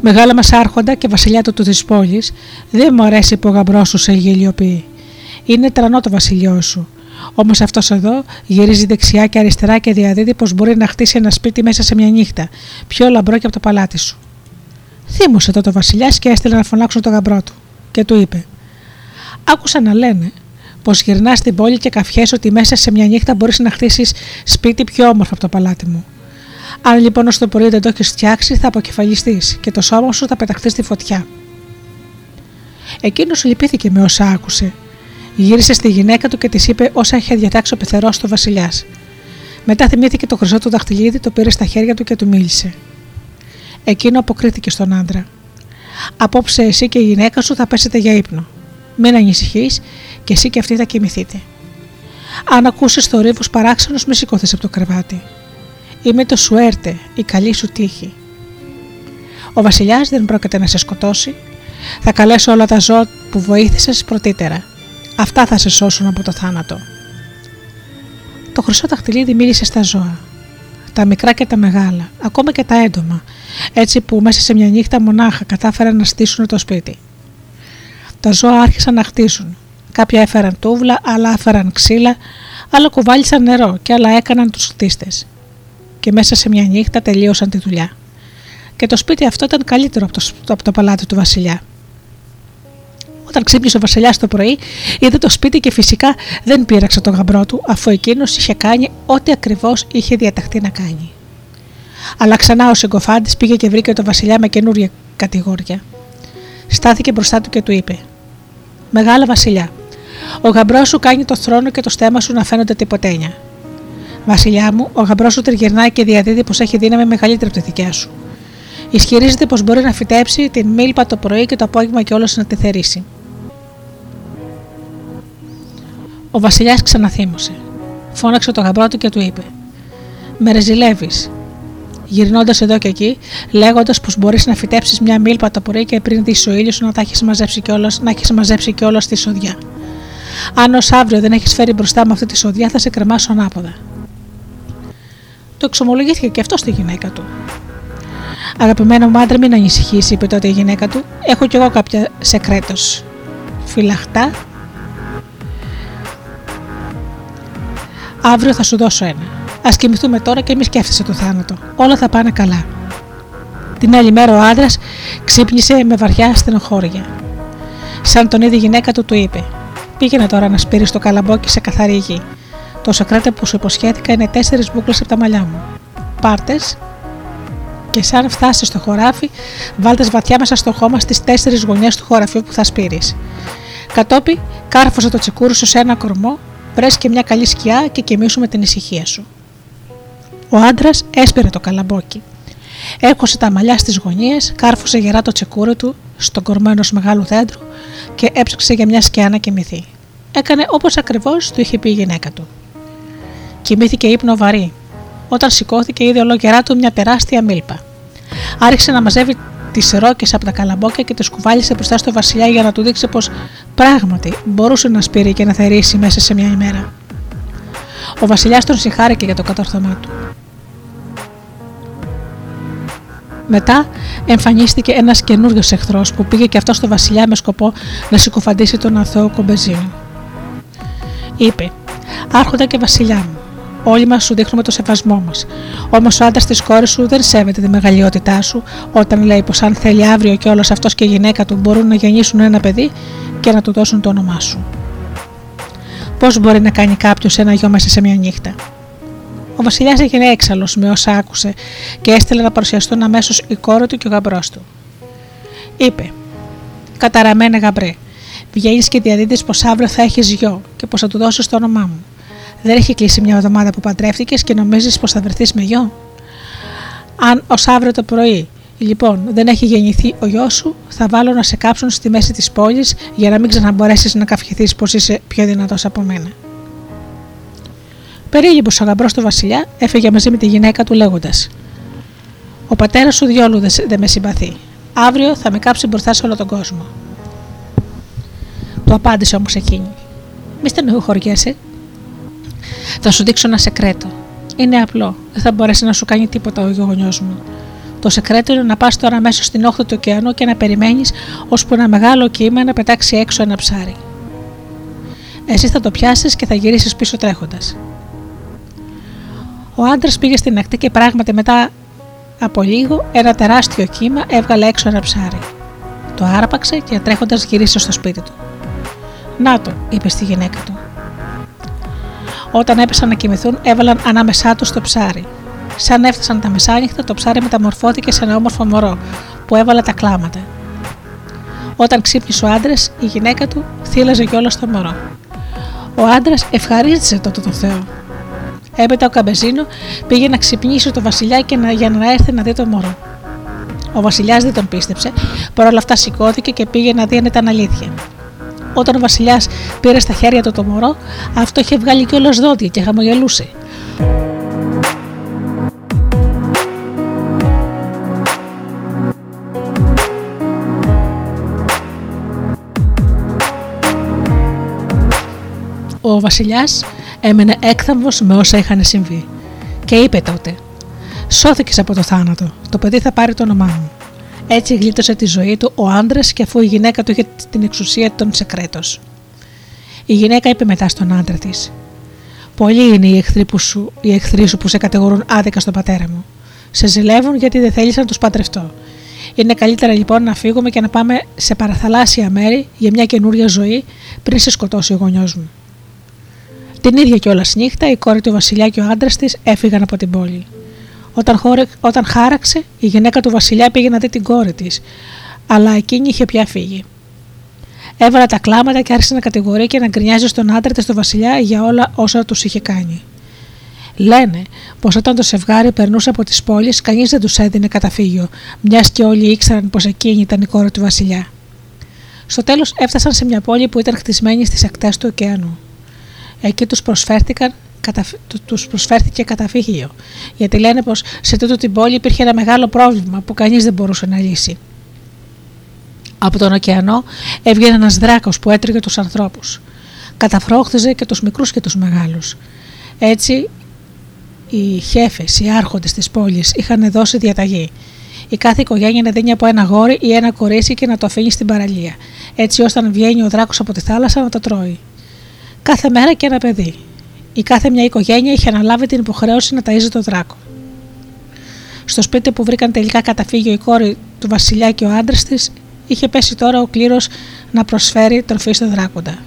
C: Μεγάλα μας άρχοντα και βασιλιά του της πόλης, δεν μου αρέσει που ο γαμπρός σου σε γελιοποιεί. Είναι τρανό το βασιλιό σου. Όμως αυτός εδώ γυρίζει δεξιά και αριστερά και διαδίδει πως μπορεί να χτίσει ένα σπίτι μέσα σε μια νύχτα, πιο λαμπρό και από το παλάτι σου. Θύμωσε τότε ο Βασιλιάς και έστειλε να φωνάξουν τον γαμπρό του και του είπε: Άκουσα να λένε πως γυρνάς στην πόλη και καφιέσαι ότι μέσα σε μια νύχτα μπορείς να χτίσεις σπίτι πιο όμορφο από το παλάτι μου. Αν λοιπόν ως το πρωί δεν το έχεις φτιάξει, θα αποκεφαλιστείς και το σώμα σου θα πεταχτεί στη φωτιά. Εκείνος λυπήθηκε με όσα άκουσε Γύρισε στη γυναίκα του και της είπε όσα είχε διατάξει ο πεθερός του Βασιλιάς. Μετά θυμήθηκε το χρυσό του δαχτυλίδι, το πήρε στα χέρια του και του μίλησε. Εκείνο αποκρίθηκε στον άντρα. Απόψε εσύ και η γυναίκα σου θα πέσετε για ύπνο. Μην ανησυχείς και εσύ και αυτή θα κοιμηθείτε. Αν ακούσεις το ρίβο παράξενο, μη σηκώθεις από το κρεβάτι. Είμαι το Σουέρτε, η καλή σου τύχη. Ο Βασιλιάς δεν πρόκειται να σε σκοτώσει. Θα καλέσω όλα τα ζώα που βοήθησες πρωτύτερα. Αυτά θα σε σώσουν από το θάνατο. Το χρυσό ταχτυλίδι μίλησε στα ζώα. Τα μικρά και τα μεγάλα, ακόμα και τα έντομα, έτσι που μέσα σε μια νύχτα μονάχα κατάφεραν να στήσουν το σπίτι. Τα ζώα άρχισαν να χτίσουν. Κάποια έφεραν τούβλα, άλλα έφεραν ξύλα, άλλα κουβάλισαν νερό και άλλα έκαναν τους χτίστες. Και μέσα σε μια νύχτα τελείωσαν τη δουλειά. Και το σπίτι αυτό ήταν καλύτερο από το, από το παλάτι του βασιλιά. Όταν ξύπνησε ο Βασιλιάς το πρωί, είδε το σπίτι και φυσικά δεν πείραξε τον γαμπρό του, αφού εκείνος είχε κάνει ό,τι ακριβώς είχε διαταχθεί να κάνει. Αλλά ξανά ο συγκοφάντης πήγε και βρήκε τον Βασιλιά με καινούργια κατηγόρια. Στάθηκε μπροστά του και του είπε: Μεγάλα Βασιλιά, ο γαμπρός σου κάνει το θρόνο και το στέμα σου να φαίνονται τυποτένια. Βασιλιά μου, ο γαμπρός σου τριγυρνάει και διαδίδει πως έχει δύναμη μεγαλύτερη από τη δικιά σου. Ισχυρίζεται πως μπορεί να φυτέψει την μίλπα το πρωί και το απόγευμα και όλο να τη θερήσει. Ο Βασιλιάς ξαναθύμωσε. Φώναξε το γαμπρό του και του είπε: Με ρεζιλεύεις. Γυρνώντας εδώ και εκεί, λέγοντας πως μπορείς να φυτέψεις μια μίλπα το πρωί και πριν δεις ο ήλιος να τα έχεις μαζέψει κιόλα, να έχεις μαζέψει κιόλα στη σοδιά. Αν ως αύριο δεν έχεις φέρει μπροστά με αυτή τη σοδιά, θα σε κρεμάσω ανάποδα. Το εξομολογήθηκε και αυτό στη γυναίκα του. Αγαπημένο μου άντρα, μην ανησυχήσει, είπε τότε η γυναίκα του. Έχω κι εγώ κάποια σεκρέτο. Φυλαχτά. Αύριο θα σου δώσω ένα. Α κοιμηθούμε τώρα και μη σκέφτεσαι το θάνατο. Όλα θα πάνε καλά. Την άλλη μέρα ο άντρας ξύπνησε με βαριά στενοχώρια. Σαν τον είδε η γυναίκα του, του είπε: Πήγαινε τώρα να σπείρεις το καλαμπόκι σε καθαρή γη. Το σακράτε που σου υποσχέθηκα είναι τέσσερις μπουκλε από τα μαλλιά μου. Πάρτες και σαν φτάσεις στο χωράφι, βάλτες βαθιά μέσα στο χώμα στις τέσσερις γωνιές του χωραφιού που θα σπείρεις. Κατόπι, κάρφωσε το τσικούρι σου σε ένα κορμό, πρέ και μια καλή σκιά και κοιμήσου με την ησυχία σου. Ο άντρας έσπηρε το καλαμπόκι. Έκοσε τα μαλλιά στις γωνίες, κάρφωσε γερά το τσεκούρι του στον κορμό ενό μεγάλου δέντρου και έψαξε για μια σκιά να κοιμηθεί. Έκανε όπως ακριβώς του είχε πει η γυναίκα του. Κοιμήθηκε ύπνο βαρύ. Όταν σηκώθηκε, είδε ολόγερά του μια τεράστια μίλπα. Άρχισε να μαζεύει τις ρόκες από τα καλαμπόκια και τις κουβάλισε μπροστά στο Βασιλιά για να του δείξει πως πράγματι μπορούσε να σπείρει και να θερήσει μέσα σε μια ημέρα. Ο Βασιλιάς τον συγχάρηκε για το κατόρθωμά του. Μετά εμφανίστηκε ένας καινούριος εχθρός που πήγε και αυτό στο Βασιλιά με σκοπό να συκοφαντήσει τον αθώο κομπεζίνο. Είπε: Άρχοντα και Βασιλιά μου, Όλοι μας σου δείχνουμε το σεβασμό μας. Όμως ο άντρας της κόρης σου δεν σέβεται τη μεγαλειότητά σου όταν λέει πως αν θέλει αύριο και όλος αυτός και η γυναίκα του μπορούν να γεννήσουν ένα παιδί και να του δώσουν το όνομά σου. Πώς μπορεί να κάνει κάποιος ένα γιο μέσα σε μια νύχτα; Ο Βασιλιάς έγινε έξαλλος με όσα άκουσε και έστειλε να παρουσιαστούν αμέσως η κόρη του και ο γαμπρός του. Είπε: Καταραμένε γαμπρέ, βγαίνεις και διαδίδεις πως αύριο θα έχεις γιο και πως θα του δώσεις το όνομά μου. Δεν έχει κλείσει μια εβδομάδα που παντρεύτηκες και νομίζεις πως θα βρεθείς με γιο; Αν ως αύριο το πρωί λοιπόν δεν έχει γεννηθεί ο γιος σου, θα βάλω να σε κάψουν στη μέση της πόλης για να μην ξαναμπορέσεις να καυχηθείς πως είσαι πιο δυνατός από μένα. Περίγυμπο ο γαμπρός του Βασιλιά έφυγε μαζί με τη γυναίκα του λέγοντας: Ο πατέρας σου διόλου δεν με συμπαθεί. Αύριο θα με κάψει μπροστά σε όλο τον κόσμο. Του απάντησε όμως εκείνη: Μη στενοχωριέσαι, θα σου δείξω ένα σεκρέτο. Είναι απλό. Δεν θα μπορέσει να σου κάνει τίποτα ο γονιός μου. Το σεκρέτο είναι να πας τώρα μέσα στην όχθη του ωκεανού και να περιμένεις ώσπου ένα μεγάλο κύμα να πετάξει έξω ένα ψάρι. Εσύ θα το πιάσεις και θα γυρίσεις πίσω τρέχοντας. Ο άντρας πήγε στην ακτή και πράγματι μετά από λίγο ένα τεράστιο κύμα έβγαλε έξω ένα ψάρι. Το άρπαξε και τρέχοντας γύρισε στο σπίτι του. Να το, είπε στη γυναίκα του. Όταν έπεσαν να κοιμηθούν, έβαλαν ανάμεσά τους το ψάρι. Σαν έφτασαν τα μεσάνυχτα, το ψάρι μεταμορφώθηκε σε ένα όμορφο μωρό που έβαλε τα κλάματα. Όταν ξύπνησε ο άντρας, η γυναίκα του θύλαζε κιόλας το μωρό. Ο άντρας ευχαρίστησε τότε τον Θεό. Έπειτα ο Καμπεζίνο πήγε να ξυπνήσει το βασιλιά και να, για να έρθει να δει το μωρό. Ο Βασιλιάς δεν τον πίστεψε, παρόλα αυτά σηκώθηκε και πήγε να δει αν ήταν αλήθεια. Όταν ο Βασιλιάς πήρε στα χέρια του το μωρό, αυτό είχε βγάλει κιόλα δόντια και χαμογελούσε. Ο Βασιλιάς έμενε έκθαμβος με όσα είχαν συμβεί και είπε τότε: Σώθηκες από το θάνατο. Το παιδί θα πάρει το όνομά μου. Έτσι γλίτωσε τη ζωή του ο άντρας και αφού η γυναίκα του είχε την εξουσία των σεκρέτο. Η γυναίκα είπε μετά στον άντρα της: Πολλοί είναι οι εχθροί, που σου, οι εχθροί σου που σε κατηγορούν άδικα στον πατέρα μου. Σε ζηλεύουν γιατί δεν θέλεις να τους παντρευτώ. Είναι καλύτερα λοιπόν να φύγουμε και να πάμε σε παραθαλάσσια μέρη για μια καινούρια ζωή πριν σε σκοτώσει ο γονιός μου. Την ίδια κιόλας νύχτα, η κόρη του Βασιλιά και ο άντρας της έφυγαν από την πόλη. Όταν, χώρε, όταν χάραξε, η γυναίκα του Βασιλιά πήγε να δει την κόρη της, αλλά εκείνη είχε πια φύγει. Έβαλε τα κλάματα και άρχισε να κατηγορεί και να γκρινιάζει στον άντρα της του Βασιλιά για όλα όσα τους είχε κάνει. Λένε πως όταν το ζευγάρι περνούσε από τις πόλεις, κανείς δεν τους έδινε καταφύγιο, μιας και όλοι ήξεραν πως εκείνη ήταν η κόρη του Βασιλιά. Στο τέλος έφτασαν σε μια πόλη που ήταν χτισμένη στις ακτέ του ωκεανού. Εκεί τους, προσφέρθηκαν, τους προσφέρθηκε καταφύγιο, γιατί λένε πως σε τούτο την πόλη υπήρχε ένα μεγάλο πρόβλημα που κανείς δεν μπορούσε να λύσει. Από τον ωκεανό έβγαινε ένας δράκος που έτριγε τους ανθρώπους. Καταφρόχθιζε και τους μικρούς και τους μεγάλους. Έτσι οι χέφες, οι άρχοντες της πόλης είχαν δώσει διαταγή. Η κάθε οικογένεια να δίνει από ένα γόρι ή ένα κορίτσι και να το αφήνει στην παραλία, έτσι ώστε να βγαίνει ο δράκος από τη θάλασσα να το τρώει κάθε μέρα και ένα παιδί. Η κάθε μια οικογένεια είχε αναλάβει την υποχρέωση να ταΐζει το δράκο. Στο σπίτι που βρήκαν τελικά καταφύγιο η κόρη του Βασιλιά και ο άντρας της, είχε πέσει τώρα ο κλήρος να προσφέρει τροφή στο δράκοντα.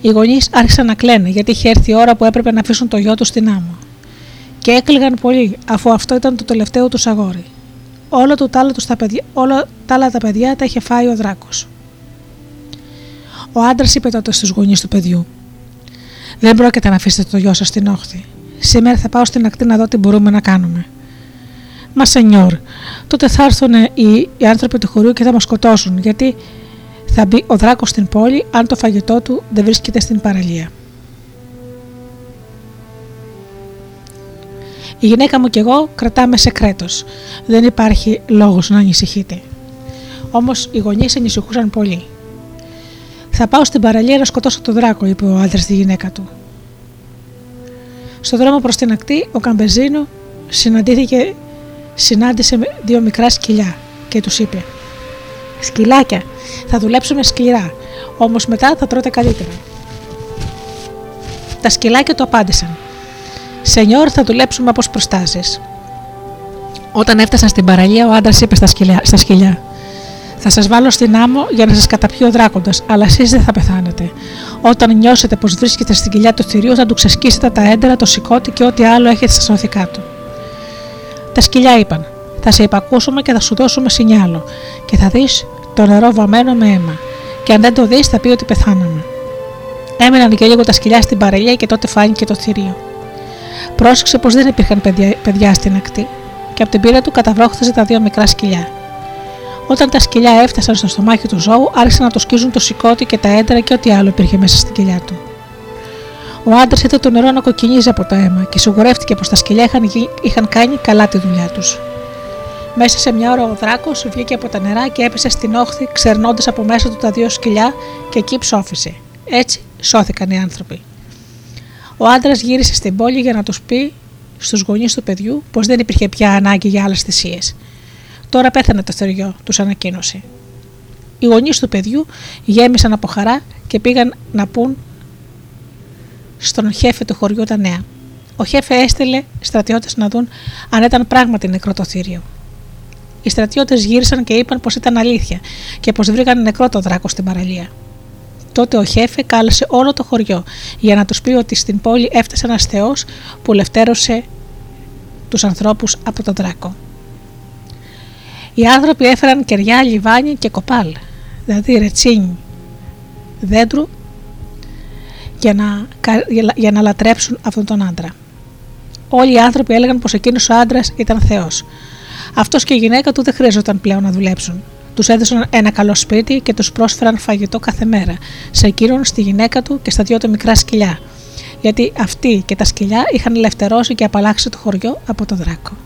C: Οι γονείς άρχισαν να κλαίνε γιατί είχε έρθει η ώρα που έπρεπε να αφήσουν το γιο τους στην άμμο. Και έκλειγαν πολύ, αφού αυτό ήταν το τελευταίο τους αγόρι. Όλα, του, τα, άλλα, τα, παιδιά, όλα τα άλλα τα παιδιά τα είχε φάει ο δράκος. Ο άντρας είπε τότε στους γονείς του παιδιού: δεν πρόκειται να αφήσετε το γιο σας στην όχθη. Σήμερα θα πάω στην ακτή να δω τι μπορούμε να κάνουμε. Μα σενιόρ, τότε θα έρθουν οι, οι άνθρωποι του χωρίου και θα μας σκοτώσουν, γιατί θα μπει ο δράκος στην πόλη αν το φαγητό του δεν βρίσκεται στην παραλία. Η γυναίκα μου και εγώ κρατάμε σε κρέτος. Δεν υπάρχει λόγος να ανησυχείτε. Όμως οι γονείς ανησυχούσαν πολύ. Θα πάω στην παραλία να σκοτώσω τον δράκο, είπε ο άντρας στη γυναίκα του. Στο δρόμο προς την ακτή, ο Καμπεζίνο συναντήθηκε, συνάντησε δύο μικρά σκυλιά και τους είπε: Σκυλάκια, θα δουλέψουμε σκληρά, όμως μετά θα τρώτε καλύτερα. Τα σκυλάκια του απάντησαν: Σενιόρ, θα δουλέψουμε όπως προστάσει. Όταν έφτασαν στην παραλία, ο άντρας είπε στα στα σκυλιά: θα σας βάλω στην άμμο για να σας καταπιεί ο δράκοντας, αλλά εσείς δεν θα πεθάνετε. Όταν νιώσετε πως βρίσκετε στην κοιλιά του θηρίου, θα του ξεσκίσετε τα έντερα, το σηκώτη και ό,τι άλλο έχετε στα σωθικά του. Τα σκυλιά είπαν: Θα σε υπακούσουμε και θα σου δώσουμε σινιάλο, και θα δεις το νερό βαμμένο με αίμα. Και αν δεν το δεις, θα πει ότι πεθάναμε. Έμειναν και λίγο τα σκυλιά στην παραλία και τότε φάνηκε το θηρίο. Πρόσεξε πως δεν υπήρχαν παιδιά, παιδιά στην ακτή, και από την πύρα του καταβρόχθησε τα δύο μικρά σκυλιά. Όταν τα σκυλιά έφτασαν στο στομάχι του ζώου, άρχισαν να το σκίζουν το σηκώτη και τα έντερα και ό,τι άλλο υπήρχε μέσα στην κοιλιά του. Ο άντρας είδε το νερό να κοκκινίζει από το αίμα και σιγουρεύτηκε πως τα σκυλιά είχαν, είχαν κάνει καλά τη δουλειά τους. Μέσα σε μια ώρα ο δράκος βγήκε από τα νερά και έπεσε στην όχθη, ξερνώντας από μέσα του τα δύο σκυλιά και εκεί ψόφισε. Έτσι σώθηκαν οι άνθρωποι. Ο άντρας γύρισε στην πόλη για να τους πει στους γονείς του παιδιού πως δεν υπήρχε πια ανάγκη για άλλες θυσίες. Τώρα πέθανε το θεριό, τους ανακοίνωσε. Οι γονείς του παιδιού γέμισαν από χαρά και πήγαν να πούν στον χέφε του χωριού τα νέα. Ο χέφε έστειλε στρατιώτες να δουν αν ήταν πράγματι νεκρό το θήριο. Οι στρατιώτες γύρισαν και είπαν πως ήταν αλήθεια και πως βρήκαν νεκρό το δράκο στην παραλία. Τότε ο Χέφε κάλεσε όλο το χωριό για να τους πει ότι στην πόλη έφτασε ένας Θεός που λευτέρωσε τους ανθρώπους από τον δράκο. Οι άνθρωποι έφεραν κεριά, λιβάνι και κοπάλ, δηλαδή ρετσίνι δέντρου, για να, για να λατρέψουν αυτόν τον άντρα. Όλοι οι άνθρωποι έλεγαν πως εκείνος ο άντρας ήταν Θεός. Αυτός και η γυναίκα του δεν χρειαζόταν πλέον να δουλέψουν. Τους έδωσαν ένα καλό σπίτι και τους πρόσφεραν φαγητό κάθε μέρα, σε εκείνον, στη γυναίκα του και στα δυο του μικρά σκυλιά. Γιατί αυτοί και τα σκυλιά είχαν ελευθερώσει και απαλλάξει το χωριό από το δράκο.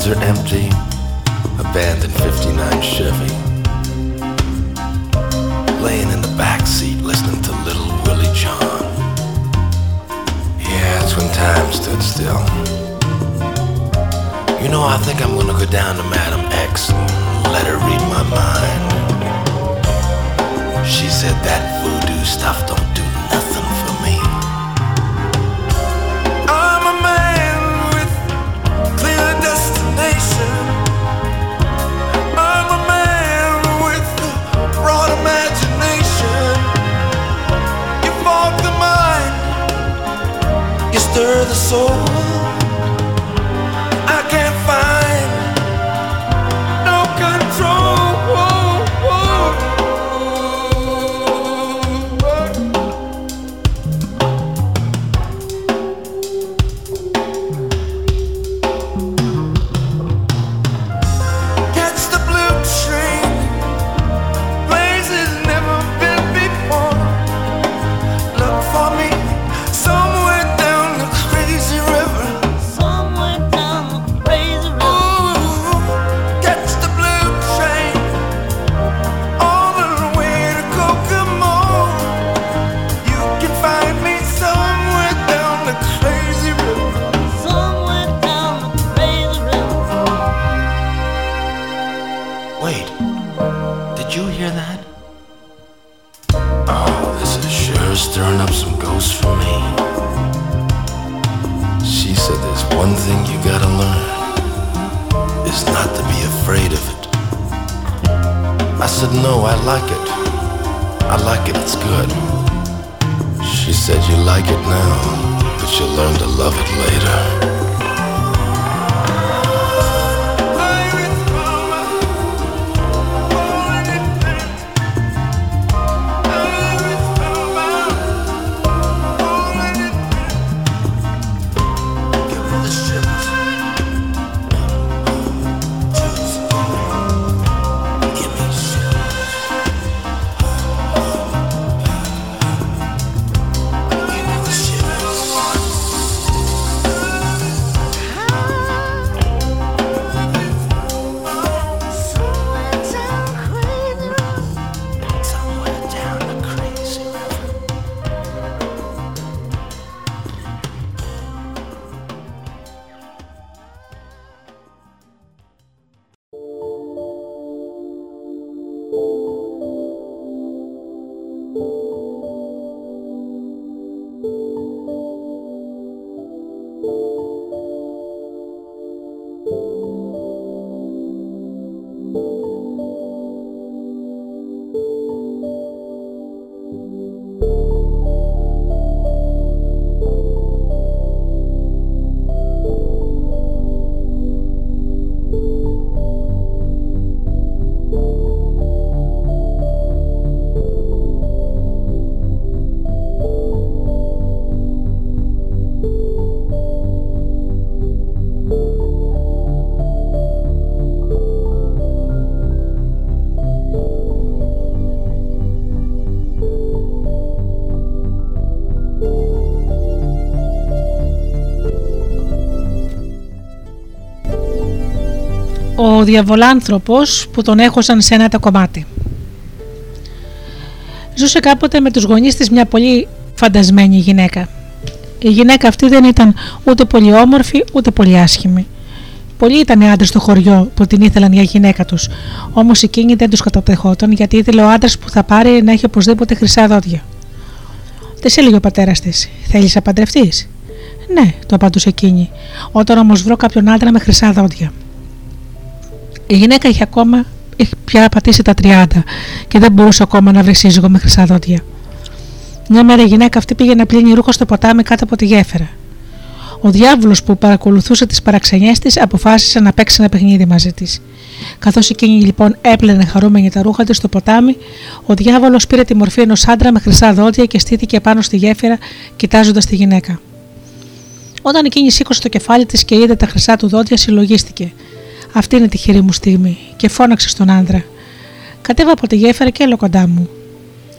D: roads are empty, abandoned 59 Chevy. Laying in the back seat listening to Little Willie John. Yeah, it's when time stood still. You know, I think I'm gonna go down to Madam X and let her read my mind. She said that voodoo stuff don't the soul.
C: Διαβολάνθρωπος που τον έχωσαν σε ένα τα κομμάτι. Ζούσε κάποτε με τους γονείς της μια πολύ φαντασμένη γυναίκα. Η γυναίκα αυτή δεν ήταν ούτε πολύ όμορφη ούτε πολύ άσχημη. Πολλοί ήταν άντρες στο χωριό που την ήθελαν για γυναίκα τους, όμως εκείνη δεν τους κατατεχόταν γιατί ήθελε ο άντρας που θα πάρει να έχει οπωσδήποτε χρυσά δόντια. Τη έλεγε ο πατέρας της: Θέλεις να παντρευτείς; Ναι, το απαντούσε εκείνη, όταν όμως βρω κάποιον άντρα με χρυσά δόντια. Η γυναίκα είχε ακόμα είχε πια πατήσει τα 30 και δεν μπορούσε ακόμα να βρει σύζυγο με χρυσά δόντια. Μια μέρα η γυναίκα αυτή πήγε να πλύνει ρούχο στο ποτάμι κάτω από τη γέφυρα. Ο διάβολος που παρακολουθούσε τις παραξενιές της αποφάσισε να παίξει ένα παιχνίδι μαζί της. Καθώς εκείνη λοιπόν έπλαινε χαρούμενη τα ρούχα της στο ποτάμι, ο διάβολος πήρε τη μορφή ενός άντρα με χρυσά δόντια και στήθηκε πάνω στη γέφυρα, κοιτάζοντας τη γυναίκα. Όταν εκείνη σήκωσε το κεφάλι της και είδε τα χρυσά του δόντια, συλλογίστηκε. Αυτή είναι τη χειρή μου στιγμή, και φώναξε στον άντρα. Κατέβα από τη γέφυρα και έλα κοντά μου.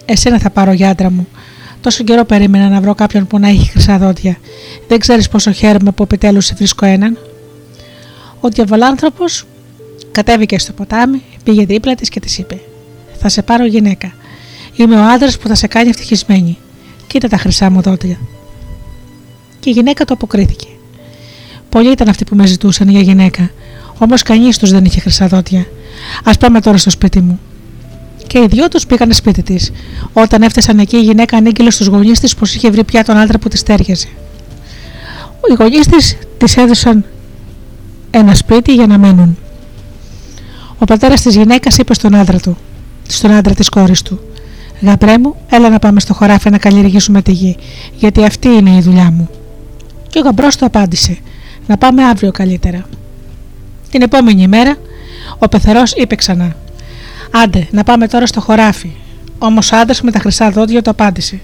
C: Εσένα θα πάρω για άντρα μου. Τόσο καιρό περίμενα να βρω κάποιον που να έχει χρυσά δόντια. Δεν ξέρεις πόσο χαίρομαι που επιτέλους σε βρίσκω έναν. Ο διαβολάνθρωπος κατέβηκε στο ποτάμι, πήγε δίπλα της και της είπε: Θα σε πάρω γυναίκα. Είμαι ο άντρα που θα σε κάνει ευτυχισμένη. Κοίτα τα χρυσά μου δόντια. Και η γυναίκα του αποκρίθηκε. Πολλοί ήταν αυτοί που με ζητούσαν για γυναίκα, όμως κανείς τους δεν είχε χρυσά δόντια. Α πάμε τώρα στο σπίτι μου. Και οι δυο τους πήγαν σπίτι της. Όταν έφτασαν εκεί, η γυναίκα ανήγγειλε στους γονείς της πως είχε βρει πια τον άντρα που της τέριαζε. Οι γονείς της της έδωσαν ένα σπίτι για να μένουν. Ο πατέρας της γυναίκας είπε στον άντρα του, στον άντρα της κόρης του: Γαμπρέ μου, έλα να πάμε στο χωράφι να καλλιεργήσουμε τη γη, γιατί αυτή είναι η δουλειά μου. Και ο γαμπρός του απάντησε: Να πάμε αύριο καλύτερα. Την επόμενη μέρα, ο πεθερός είπε ξανά: Άντε, να πάμε τώρα στο χωράφι. Όμως ο άντρας με τα χρυσά δόντια το απάντησε: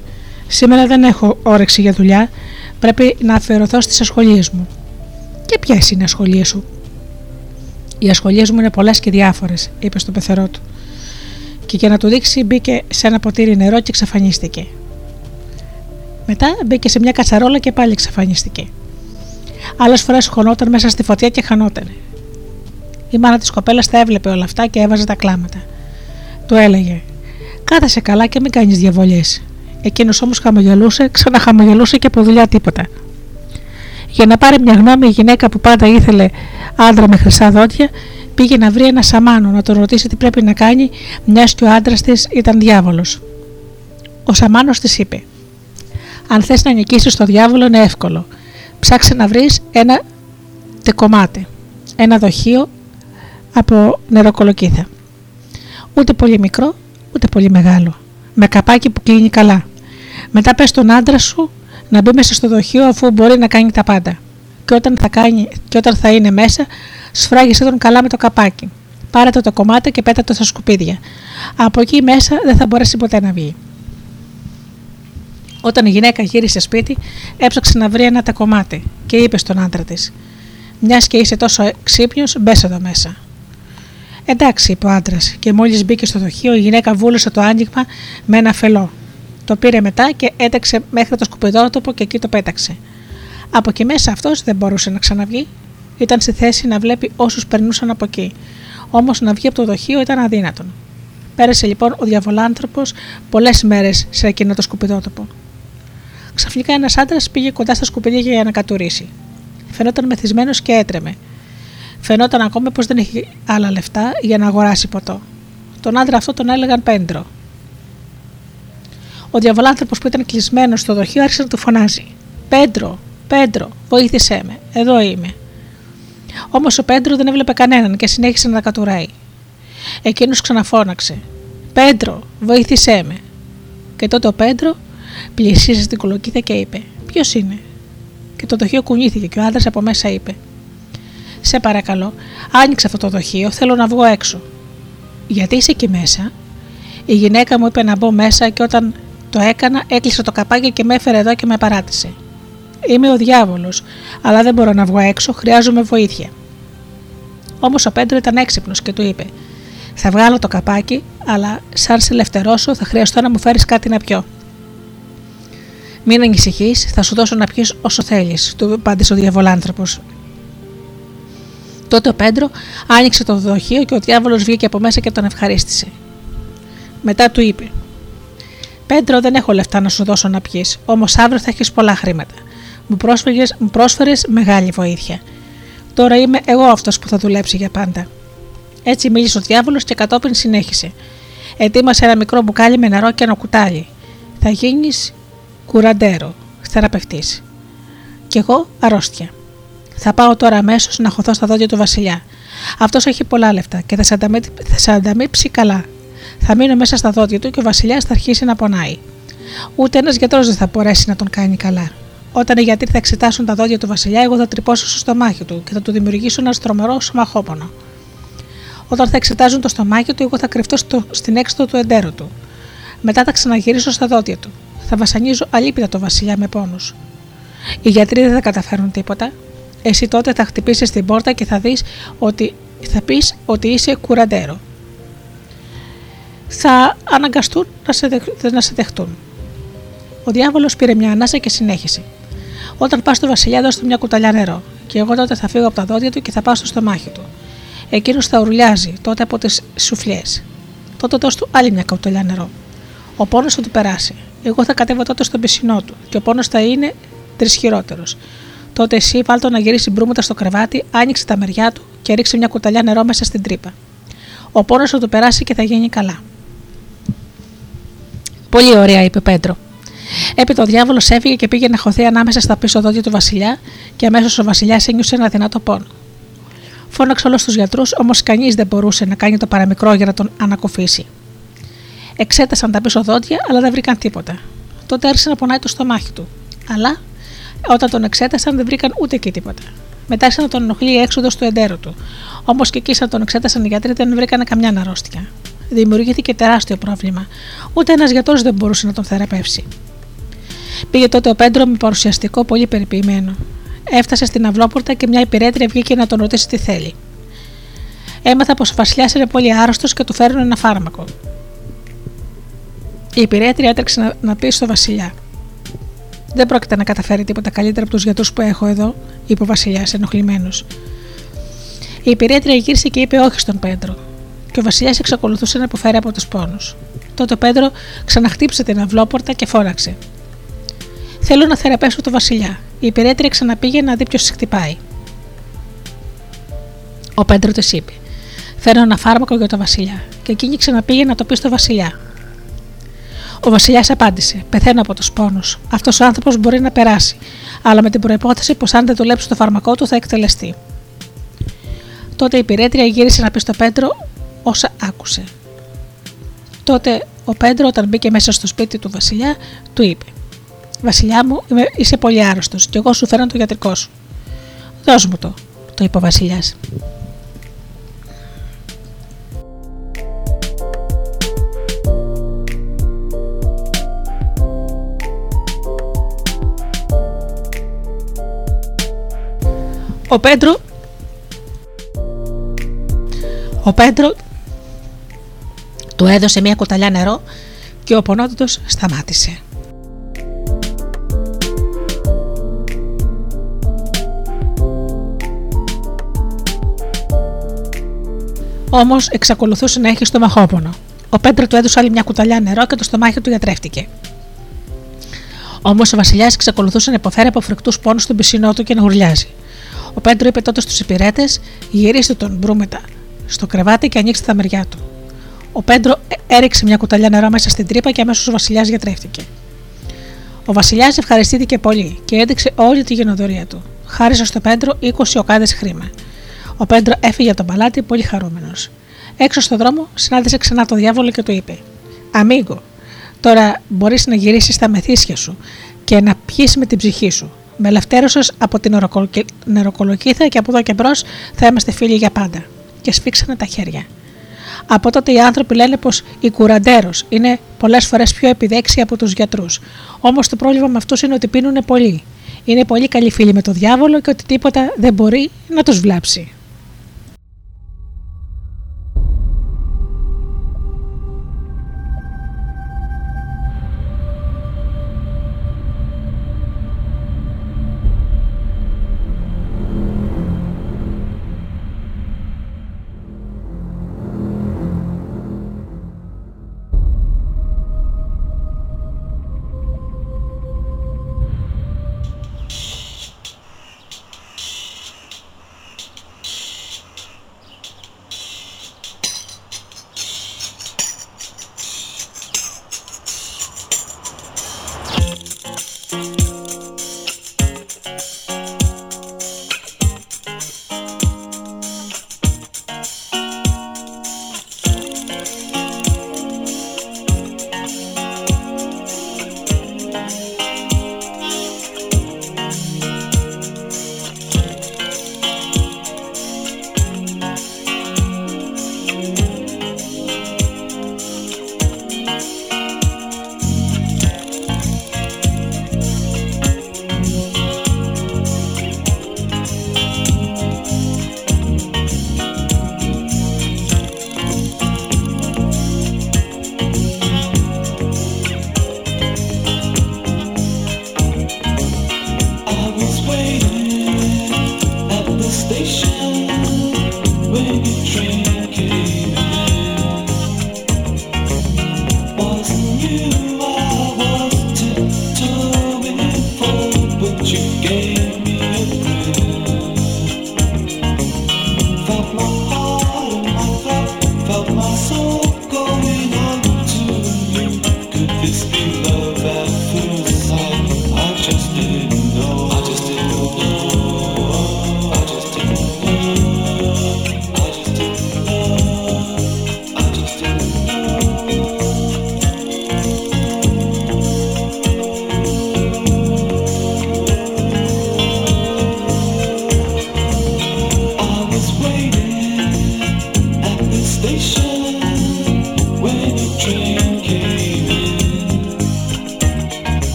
C: Σήμερα δεν έχω όρεξη για δουλειά, πρέπει να αφιερωθώ στις ασχολίες μου. Και ποιες είναι οι ασχολίες σου, Οι ασχολίες μου είναι πολλές και διάφορες, είπε στο πεθερό του. Και για να του δείξει, μπήκε σε ένα ποτήρι νερό και εξαφανίστηκε. Μετά μπήκε σε μια κατσαρόλα και πάλι εξαφανίστηκε. Άλλες φορές χωνόταν μέσα στη φωτιά και χανότανε. Η μάνα της κοπέλας τα έβλεπε όλα αυτά και έβαζε τα κλάματα. Του έλεγε: Κάθεσαι καλά και μην κάνεις διαβολιέ. Εκείνος όμως χαμογελούσε, ξαναχαμογελούσε και από δουλειά τίποτα. Για να πάρει μια γνώμη, η γυναίκα που πάντα ήθελε άντρα με χρυσά δόντια πήγε να βρει ένα σαμάνο να τον ρωτήσει τι πρέπει να κάνει, μιας και ο άντρας της ήταν διάβολος. Ο σαμάνος της είπε: Αν θες να νικήσεις το διάβολο, είναι εύκολο. Ψάξε να βρεις ένα τεκομάτι, ένα δοχείο από νεροκολοκύθα. Ούτε πολύ μικρό, ούτε πολύ μεγάλο. Με καπάκι που κλείνει καλά. Μετά πες στον άντρα σου να μπει μέσα στο δοχείο αφού μπορεί να κάνει τα πάντα. Και όταν θα, κάνει, και όταν θα είναι μέσα, σφράγισε τον καλά με το καπάκι. Πάρε το, το κομμάτι και πέτα το στα σκουπίδια. Από εκεί μέσα δεν θα μπορέσει ποτέ να βγει. Όταν η γυναίκα γύρισε σπίτι, έψαξε να βρει ένα τα κομμάτι και είπε στον άντρα της: Μιας και είσαι τόσο ξύπνιος, μπες εδώ μέσα. Εντάξει, είπε ο άντρας, και μόλις μπήκε στο δοχείο, η γυναίκα βούλωσε το άνοιγμα με ένα φελό. Το πήρε μετά και έταξε μέχρι το σκουπιδότοπο και εκεί το πέταξε. Από εκεί μέσα αυτός δεν μπορούσε να ξαναβγεί. Ήταν στη θέση να βλέπει όσους περνούσαν από εκεί. Όμως να βγει από το δοχείο ήταν αδύνατον. Πέρασε λοιπόν ο διαβολάνθρωπος πολλές μέρες σε εκείνο το σκουπιδότοπο. Ξαφνικά ένας άντρας πήγε κοντά στα σκουπίδια για να κατουρίσει. Φαινόταν μεθυσμένος και έτρεμε. Φαινόταν ακόμα πως δεν έχει άλλα λεφτά για να αγοράσει ποτό. Τον άντρα αυτό τον έλεγαν Πέντρο. Ο διαβολάνθρωπος που ήταν κλεισμένος στο δοχείο άρχισε να του φωνάζει: Πέντρο, Πέντρο, βοήθησέ με, εδώ είμαι. Όμως ο Πέντρο δεν έβλεπε κανέναν και συνέχισε να τα κατουράει. Εκείνος ξαναφώναξε: Πέντρο, βοήθησέ με. Και τότε ο Πέντρο πλησίασε στην κολοκύθα και είπε: Ποιος είναι; Και το δοχείο κουνήθηκε και ο άντρας από μέσα είπε: Σε παρακαλώ, άνοιξε αυτό το δοχείο, θέλω να βγω έξω. Γιατί είσαι εκεί μέσα; Η γυναίκα μου είπε να μπω μέσα και όταν το έκανα, έκλεισε το καπάκι και με έφερε εδώ και με παράτησε. Είμαι ο διάβολος, αλλά δεν μπορώ να βγω έξω, χρειάζομαι βοήθεια. Όμως ο Πέντρο ήταν έξυπνος και του είπε: Θα βγάλω το καπάκι, αλλά σαν σε ελευθερώσω θα χρειαστώ να μου φέρεις κάτι να πιω. Μην ανησυχείς, θα σου δώσω να πιεις όσο θέλεις, του απάντησε ο διαβολάνθρωπος. Τότε ο Πέντρο άνοιξε το δοχείο και ο διάβολος βγήκε από μέσα και τον ευχαρίστησε. Μετά του είπε: Πέντρο, δεν έχω λεφτά να σου δώσω να πιεις, όμως αύριο θα έχεις πολλά χρήματα. Μου, πρόσφερες, μου πρόσφερες μεγάλη βοήθεια. Τώρα είμαι εγώ αυτός που θα δουλέψει για πάντα. Έτσι μίλησε ο διάβολος και κατόπιν συνέχισε. Ετοίμασε ένα μικρό μπουκάλι με νερό και ένα κουτάλι. Θα γίνεις κουραντέρο, θεραπευτής. Κι εγώ αρρώστια. Θα πάω τώρα αμέσως να χωθώ στα δόντια του Βασιλιά. Αυτός έχει πολλά λεφτά και θα σε, ανταμεί, θα σε ανταμείψει καλά. Θα μείνω μέσα στα δόντια του και ο Βασιλιάς θα αρχίσει να πονάει. Ούτε ένας γιατρός δεν θα μπορέσει να τον κάνει καλά. Όταν οι γιατροί θα εξετάσουν τα δόντια του Βασιλιά, εγώ θα τρυπώσω στο στομάχι του και θα του δημιουργήσω ένα στρομερό σωμαχόπονο. Όταν θα εξετάζουν το στομάχι του, εγώ θα κρυφτώ στο, στην έξοδο του εντέρου του. Μετά θα ξαναγυρίσω στα δόντια του. Θα βασανίζω αλίπητα το Βασιλιά με πόνους. Οι γιατροί δεν θα καταφέρουν τίποτα. Εσύ τότε θα χτυπήσεις την πόρτα και θα δεις ότι θα πεις ότι είσαι κουραντέρο. Θα αναγκαστούν να σε, να σε δεχτούν. Ο διάβολος πήρε μια ανάσα και συνέχισε. Όταν πας στο Βασιλιά, δώσ' του μια κουταλιά νερό, και εγώ τότε θα φύγω από τα δόντια του και θα πάω στο στομάχι του. Εκείνος θα ουρλιάζει τότε από τις σουφλιές. Τότε δώσ' του άλλη μια κουταλιά νερό. Ο πόνος θα του περάσει. Εγώ θα κατέβω τότε στον πισινό του και ο πόνος θα είναι τρισχυρότερο. Τότε εσύ βάλτο να γυρίσεις μπρούμετα στο κρεβάτι, άνοιξε τα μεριά του και ρίξε μια κουταλιά νερό μέσα στην τρύπα. Ο πόνος θα του περάσει και θα γίνει καλά. Πολύ ωραία, είπε ο Πέντρο. Έπειτα ο διάβολος έφυγε και πήγε να χωθεί ανάμεσα στα πίσω δόντια του Βασιλιά και αμέσως ο Βασιλιάς ένιωσε ένα δυνατό πόνο. Φώναξε όλους τους γιατρούς, όμως κανείς δεν μπορούσε να κάνει το παραμικρό για να τον ανακοφίσει. Εξέτασαν τα πίσω δόντια, αλλά δεν βρήκαν τίποτα. Τότε άρχισε να πονάει το στομάχι του. Αλλά όταν τον εξέτασαν, δεν βρήκαν ούτε εκεί τίποτα. Μετά άρχισε να τον ενοχλεί η έξοδος του εντέρου του. Όμως και εκεί, σαν τον εξέτασαν οι γιατροί, δεν βρήκαν καμιά αρρώστια. Δημιουργήθηκε τεράστιο πρόβλημα. Ούτε ένας γιατρός δεν μπορούσε να τον θεραπεύσει. Πήγε τότε ο Πέντρο με παρουσιαστικό πολύ περιποιημένο. Έφτασε στην αυλόπορτα και μια υπηρέτρια βγήκε να τον ρωτήσει τι θέλει. Έμαθα πως ο Βασιλιάς είναι πολύ άρρωστος και του φέρνουν ένα φάρμακο. Η υπηρέτρια έτρεξε να, να πει στο Βασιλιά. Δεν πρόκειται να καταφέρει τίποτα καλύτερα από τους γιατρούς που έχω εδώ, είπε ο Βασιλιάς ενοχλημένος. Η υπηρέτρια γύρισε και είπε όχι στον Πέντρο, και ο Βασιλιάς εξακολουθούσε να υποφέρει από τους πόνους. Τότε ο Πέντρο ξαναχτύπησε την αυλόπορτα και φώναξε. Θέλω να θεραπεύσω το Βασιλιά. Η υπηρέτρια ξαναπήγε να δει ποιος χτυπάει. Ο Πέντρο της είπε: Φέρνω ένα φάρμακο για το Βασιλιά. Και εκείνη ξαναπήγε να το πει στο Βασιλιά. Ο Βασιλιάς απάντησε: Πεθαίνω από τους πόνους. Αυτός ο άνθρωπος μπορεί να περάσει, αλλά με την προπόθεση πως αν δεν δουλέψει το φάρμακό του θα εκτελεστεί. Τότε η υπηρέτρια γύρισε να πει στο Πέντρο όσα άκουσε. Τότε ο Πέντρο, όταν μπήκε μέσα στο σπίτι του Βασιλιά, του είπε: Βασιλιά μου, είμαι, είσαι πολύ άρρωστος και εγώ σου φέρνω το γιατρικό σου. Δώσ' μου το, το είπε ο Βασιλιάς. Ο Πέντρο ο Πέντρο του έδωσε μια κουταλιά νερό και ο πονότητος σταμάτησε. Όμως εξακολουθούσε να έχει στομαχόπονο. Ο Πέντρο του έδωσε άλλη μια κουταλιά νερό και το στομάχι του γιατρεύτηκε. Όμως ο Βασιλιάς εξακολουθούσε να υποφέρει από φρικτούς πόνους στον πισινό του και να γουρλιάζει. Ο Πέντρο είπε τότε στους υπηρέτες: Γυρίστε τον μπρούμετα στο κρεβάτι και ανοίξτε τα μεριά του. Ο Πέντρο έριξε μια κουταλιά νερό μέσα στην τρύπα και αμέσως ο Βασιλιάς γιατρεύτηκε. Ο Βασιλιάς ευχαριστήθηκε πολύ και έδειξε όλη τη γενοδορία του. Χάρισε στο Πέντρο 20 οκάδες χρήμα. Ο Πέντρο έφυγε από τον παλάτι πολύ χαρούμενος. Έξω στον δρόμο συνάντησε ξανά τον διάβολο και του είπε: Αμίγκο, τώρα μπορείς να γυρίσεις τα μεθύσια σου και να πιει με την ψυχή σου. Με ελευθέρωσες από την νεροκολοκύθα και από εδώ και μπρος θα είμαστε φίλοι για πάντα. Και σφίξανε τα χέρια. Από τότε οι άνθρωποι λένε πως η κουραντέρος είναι πολλές φορές πιο επιδέξια από τους γιατρούς. Όμως το πρόβλημα με αυτούς είναι ότι πίνουν πολύ. Είναι πολύ καλοί φίλοι με το διάβολο και ότι τίποτα δεν μπορεί να τους βλάψει.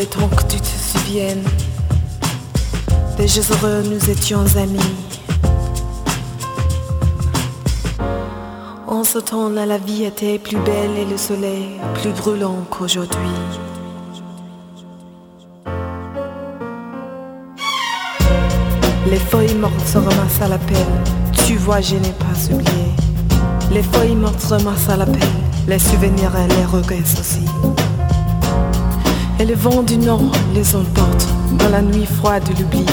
E: Tant que tu te souviennes. Des heureux, nous étions amis. En ce temps-là, la vie était plus belle et le soleil plus brûlant qu'aujourd'hui. Les feuilles mortes se ramassent à la pelle. Tu vois, je n'ai pas oublié. Les feuilles mortes se ramassent à la pelle. Les souvenirs et les regrets aussi. Et le vent du nord les emporte dans la nuit froide de l'oubli.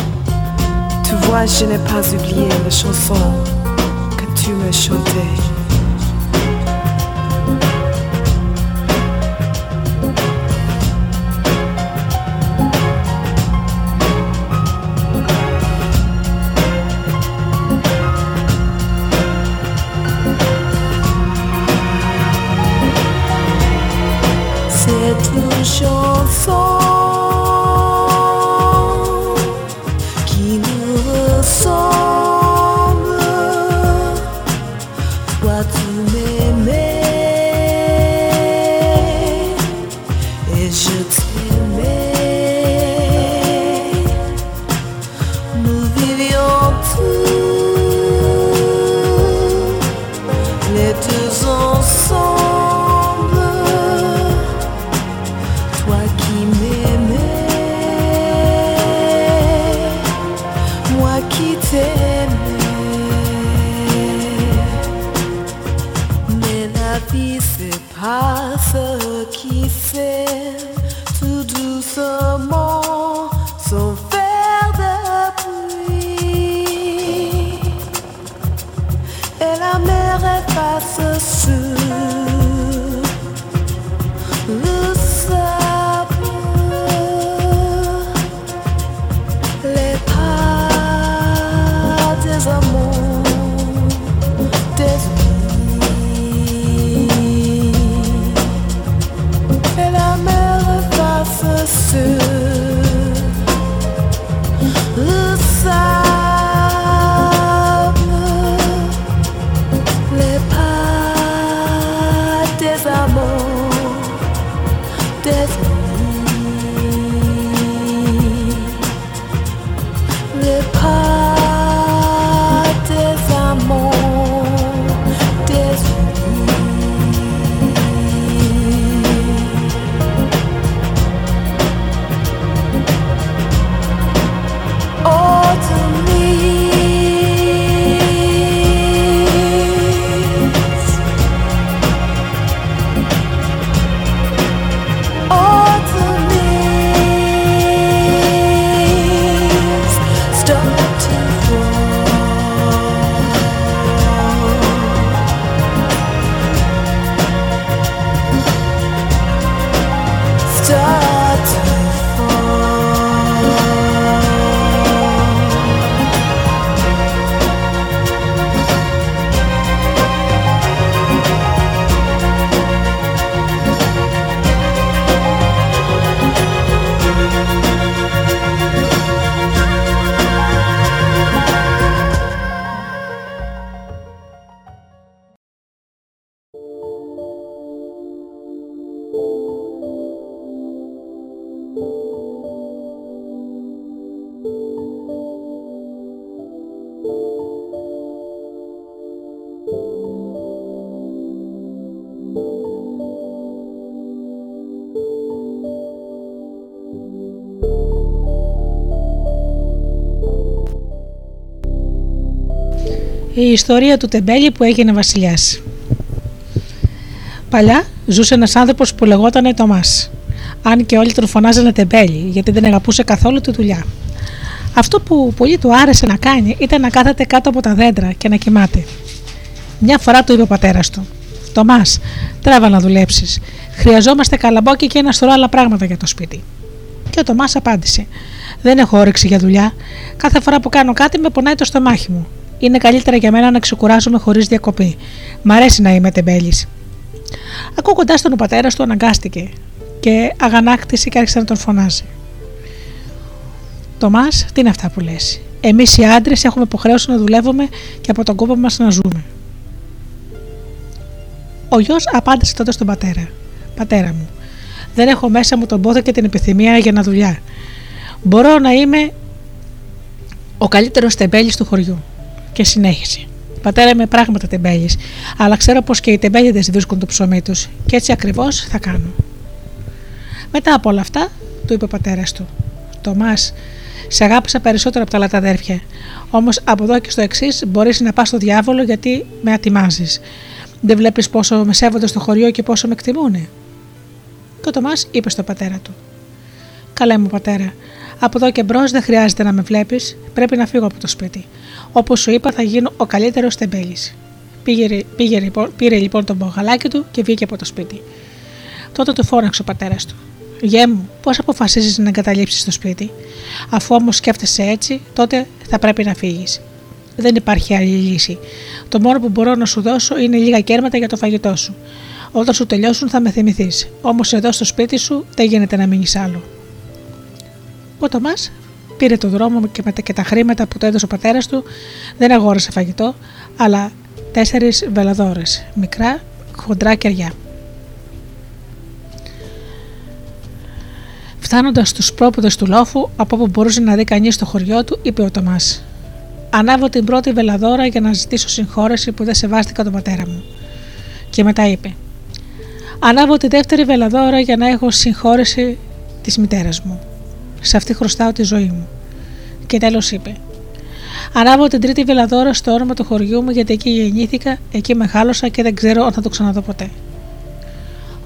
E: Tu vois, je n'ai pas oublié la chanson que tu me chantais. soul.
C: Η ιστορία του τεμπέλη που έγινε βασιλιάς. Παλιά ζούσε ένας άνθρωπος που λεγόταν Τομάς. Αν και όλοι τον φωνάζανε τεμπέλη, γιατί δεν αγαπούσε καθόλου τη δουλειά. Αυτό που πολύ του άρεσε να κάνει ήταν να κάθεται κάτω από τα δέντρα και να κοιμάται. Μια φορά του είπε ο πατέρας του: Τομάς, τράβα να δουλέψεις. Χρειαζόμαστε καλαμπόκι και ένα σωρό άλλα πράγματα για το σπίτι. Και ο Τομάς απάντησε: Δεν έχω όρεξη για δουλειά. Κάθε φορά που κάνω κάτι με πονάει το στομάχι μου. Είναι καλύτερα για μένα να ξεκουράζομαι χωρίς διακοπή. Μ' αρέσει να είμαι τεμπέλης. Ακούγοντά τον ο πατέρα του αναγκάστηκε και αγανάκτησε και άρχισε να τον φωνάζει. Τομάς, τι είναι αυτά που λες; Εμείς οι άντρες έχουμε υποχρέωση να δουλεύουμε και από τον κόπο μας να ζούμε. Ο γιος απάντησε τότε στον πατέρα: Πατέρα μου, Δεν έχω μέσα μου τον πόθο και την επιθυμία για να δουλειά. Μπορώ να είμαι ο καλύτερος τεμπέλης του χωριού. Και συνέχισε. Πατέρα με πράγματα τεμπέλης, αλλά ξέρω πως και οι τεμπέληδες βρίσκουν το ψωμί τους, και έτσι ακριβώς θα κάνω. Μετά από όλα αυτά, του είπε ο πατέρας του: Τομάς, σε αγάπησα περισσότερο από τα άλλα τα αδέρφια. Όμως από εδώ και στο εξής μπορείς να πας στο διάβολο γιατί με ατιμάζεις. Δεν βλέπεις πόσο με σέβονται στο χωριό και πόσο με εκτιμούνε. Και ο Τομάς είπε στον πατέρα του: Καλέ μου πατέρα, από εδώ και μπρος δεν χρειάζεται να με βλέπεις, πρέπει να φύγω από το σπίτι. Όπως σου είπα, θα γίνω ο καλύτερος τεμπέλης. Πήγε, πήγε, λοιπόν- πήρε λοιπόν τον μπογαλάκι του και βγήκε από το σπίτι. Τότε του φώναξε ο πατέρας του. Γε μου, πώς αποφασίζεις να εγκαταλείψεις το σπίτι; Αφού όμως σκέφτεσαι έτσι, τότε θα πρέπει να φύγεις. Δεν υπάρχει άλλη λύση. Το μόνο που μπορώ να σου δώσω είναι λίγα κέρματα για το φαγητό σου. Όταν σου τελειώσουν θα με θυμηθείς. Όμως εδώ στο σπίτι σου δεν γίνεται να μείνεις άλλο. Ο Τομά πήρε το δρόμο και μετά και τα χρήματα που του έδωσε ο πατέρας του δεν αγόρασε φαγητό, αλλά τέσσερις βελαδόρες, μικρά, χοντρά κεριά. Φτάνοντας στους πρόποδες του λόφου, από όπου μπορούσε να δει κανείς το χωριό του, είπε ο Τομά: Ανάβω την πρώτη βελαδόρα για να ζητήσω συγχώρεση που δεν σεβάστηκα τον πατέρα μου. Και μετά είπε: Ανάβω τη δεύτερη βελαδόρα για να έχω συγχώρεση της μητέρας μου. Σε αυτή χρωστάω τη ζωή μου. Και τέλος είπε: Ανάβω την τρίτη βελαδόρα στο όνομα του χωριού μου γιατί εκεί γεννήθηκα, εκεί μεγάλωσα και δεν ξέρω αν θα το ξαναδώ ποτέ.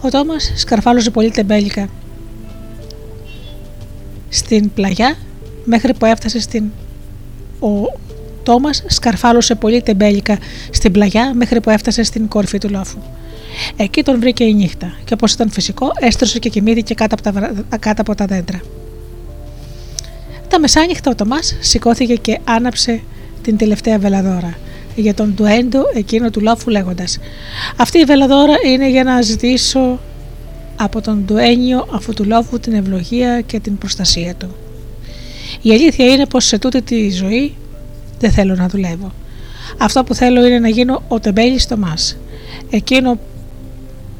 C: Ο Τόμας σκαρφάλωσε πολύ τεμπέλικα στην πλαγιά μέχρι που έφτασε στην. Ο Τόμας σκαρφάλωσε πολύ τεμπέλικα στην πλαγιά μέχρι που έφτασε στην κορυφή του λόφου. Εκεί τον βρήκε η νύχτα και όπως ήταν φυσικό, έστρωσε και κοιμήθηκε κάτω από τα, βρα- κάτω από τα δέντρα. Τα μεσάνυχτα ο Τομά σηκώθηκε και άναψε την τελευταία βελαδόρα για τον ντουέντο εκείνο του λόφου λέγοντας: Αυτή η βελαδόρα είναι για να ζητήσω από τον ντουένιο αυτού του λόφου την ευλογία και την προστασία του. Η αλήθεια είναι πως σε τούτη τη ζωή δεν θέλω να δουλεύω. Αυτό που θέλω είναι να γίνω ο τεμπέλης Τομάς. Εκείνο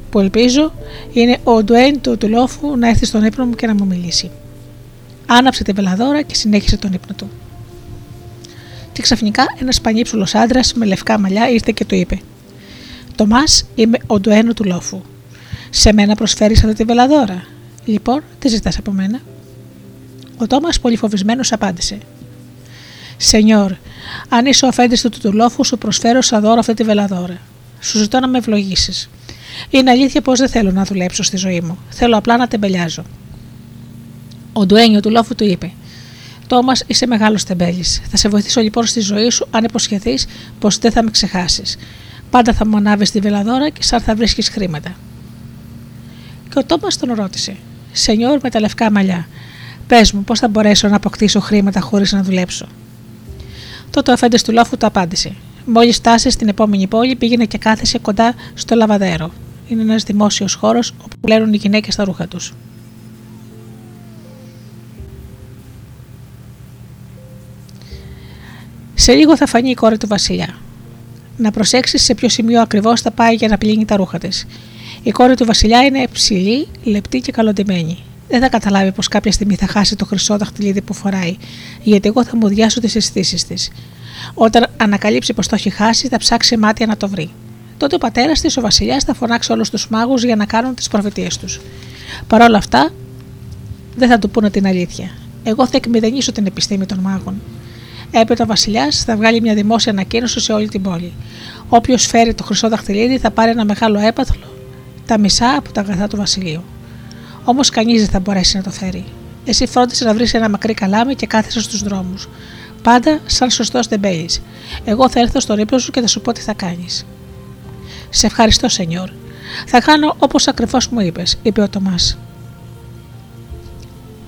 C: που ελπίζω είναι ο ντουέν του, του λόφου να έρθει στον ύπνο μου και να μου μιλήσει. Άναψε τη βελαδόρα και συνέχισε τον ύπνο του. Και ξαφνικά ένας πανύψουλος άντρας με λευκά μαλλιά ήρθε και του είπε: Τομάς, είμαι ο ντουένο του λόφου. Σε μένα προσφέρεις αυτή τη βελαδόρα. Λοιπόν, τι ζητάς από μένα; Ο Τόμας, πολύ φοβισμένος, απάντησε: Σενιόρ, αν είσαι ο αφέντης του του λόφου, σου προσφέρω σαν δώρο αυτή τη βελαδόρα. Σου ζητώ να με ευλογήσεις. Είναι αλήθεια πως δεν θέλω να δουλέψω στη ζωή μου. Θέλω απλά να τεμπελιάζω. Ο ντουένιο του λόφου του είπε: Τόμας, είσαι μεγάλος τεμπέλης. Θα σε βοηθήσω λοιπόν στη ζωή σου αν υποσχεθείς πως δεν θα με ξεχάσεις. Πάντα θα μου ανάβεις τη βελαδόρα και σαν θα βρίσκεις χρήματα. Και ο Τόμας τον ρώτησε: Σενιόρ με τα λευκά μαλλιά, πες μου πώς θα μπορέσω να αποκτήσω χρήματα χωρίς να δουλέψω; Τότε ο αφέντης του λόφου του απάντησε: Μόλις φτάσεις στην επόμενη πόλη, πήγαινε και κάθεσε κοντά στο λαβαδέρο. Είναι ένας δημόσιος χώρος όπου πλένουν οι γυναίκες τα ρούχα τους. Σε λίγο θα φανεί η κόρη του Βασιλιά. Να προσέξεις σε ποιο σημείο ακριβώς θα πάει για να πλύνει τα ρούχα της. Η κόρη του Βασιλιά είναι ψηλή, λεπτή και καλοντημένη. Δεν θα καταλάβει πως κάποια στιγμή θα χάσει το χρυσό δαχτυλίδι που φοράει, γιατί εγώ θα μου διάσω τις αισθήσεις της. Όταν ανακαλύψει πως το έχει χάσει, θα ψάξει μάτια να το βρει. Τότε ο πατέρας της, ο Βασιλιάς, θα φωνάξει όλους τους μάγους για να κάνουν τις προφητείες τους. Παρ' όλα αυτά, δεν θα του πούνε την αλήθεια. Εγώ θα εκμηδενήσω την επιστήμη των μάγων. Έπειτα ο Βασιλιάς θα βγάλει μια δημόσια ανακοίνωση σε όλη την πόλη. Όποιος φέρει το χρυσό δαχτυλίδι θα πάρει ένα μεγάλο έπαθλο, τα μισά από τα αγαθά του Βασιλείου. Όμως κανείς δεν θα μπορέσει να το φέρει. Εσύ φρόντισε να βρεις ένα μακρύ καλάμι και κάθεσαι στους δρόμους. Πάντα σαν σωστός τεμπέλης. Εγώ θα έρθω στον ύπνο σου και θα σου πω τι θα κάνεις. Σε ευχαριστώ, Σενιόρ. Θα κάνω όπως ακριβώς μου είπες, είπε ο Τομάς.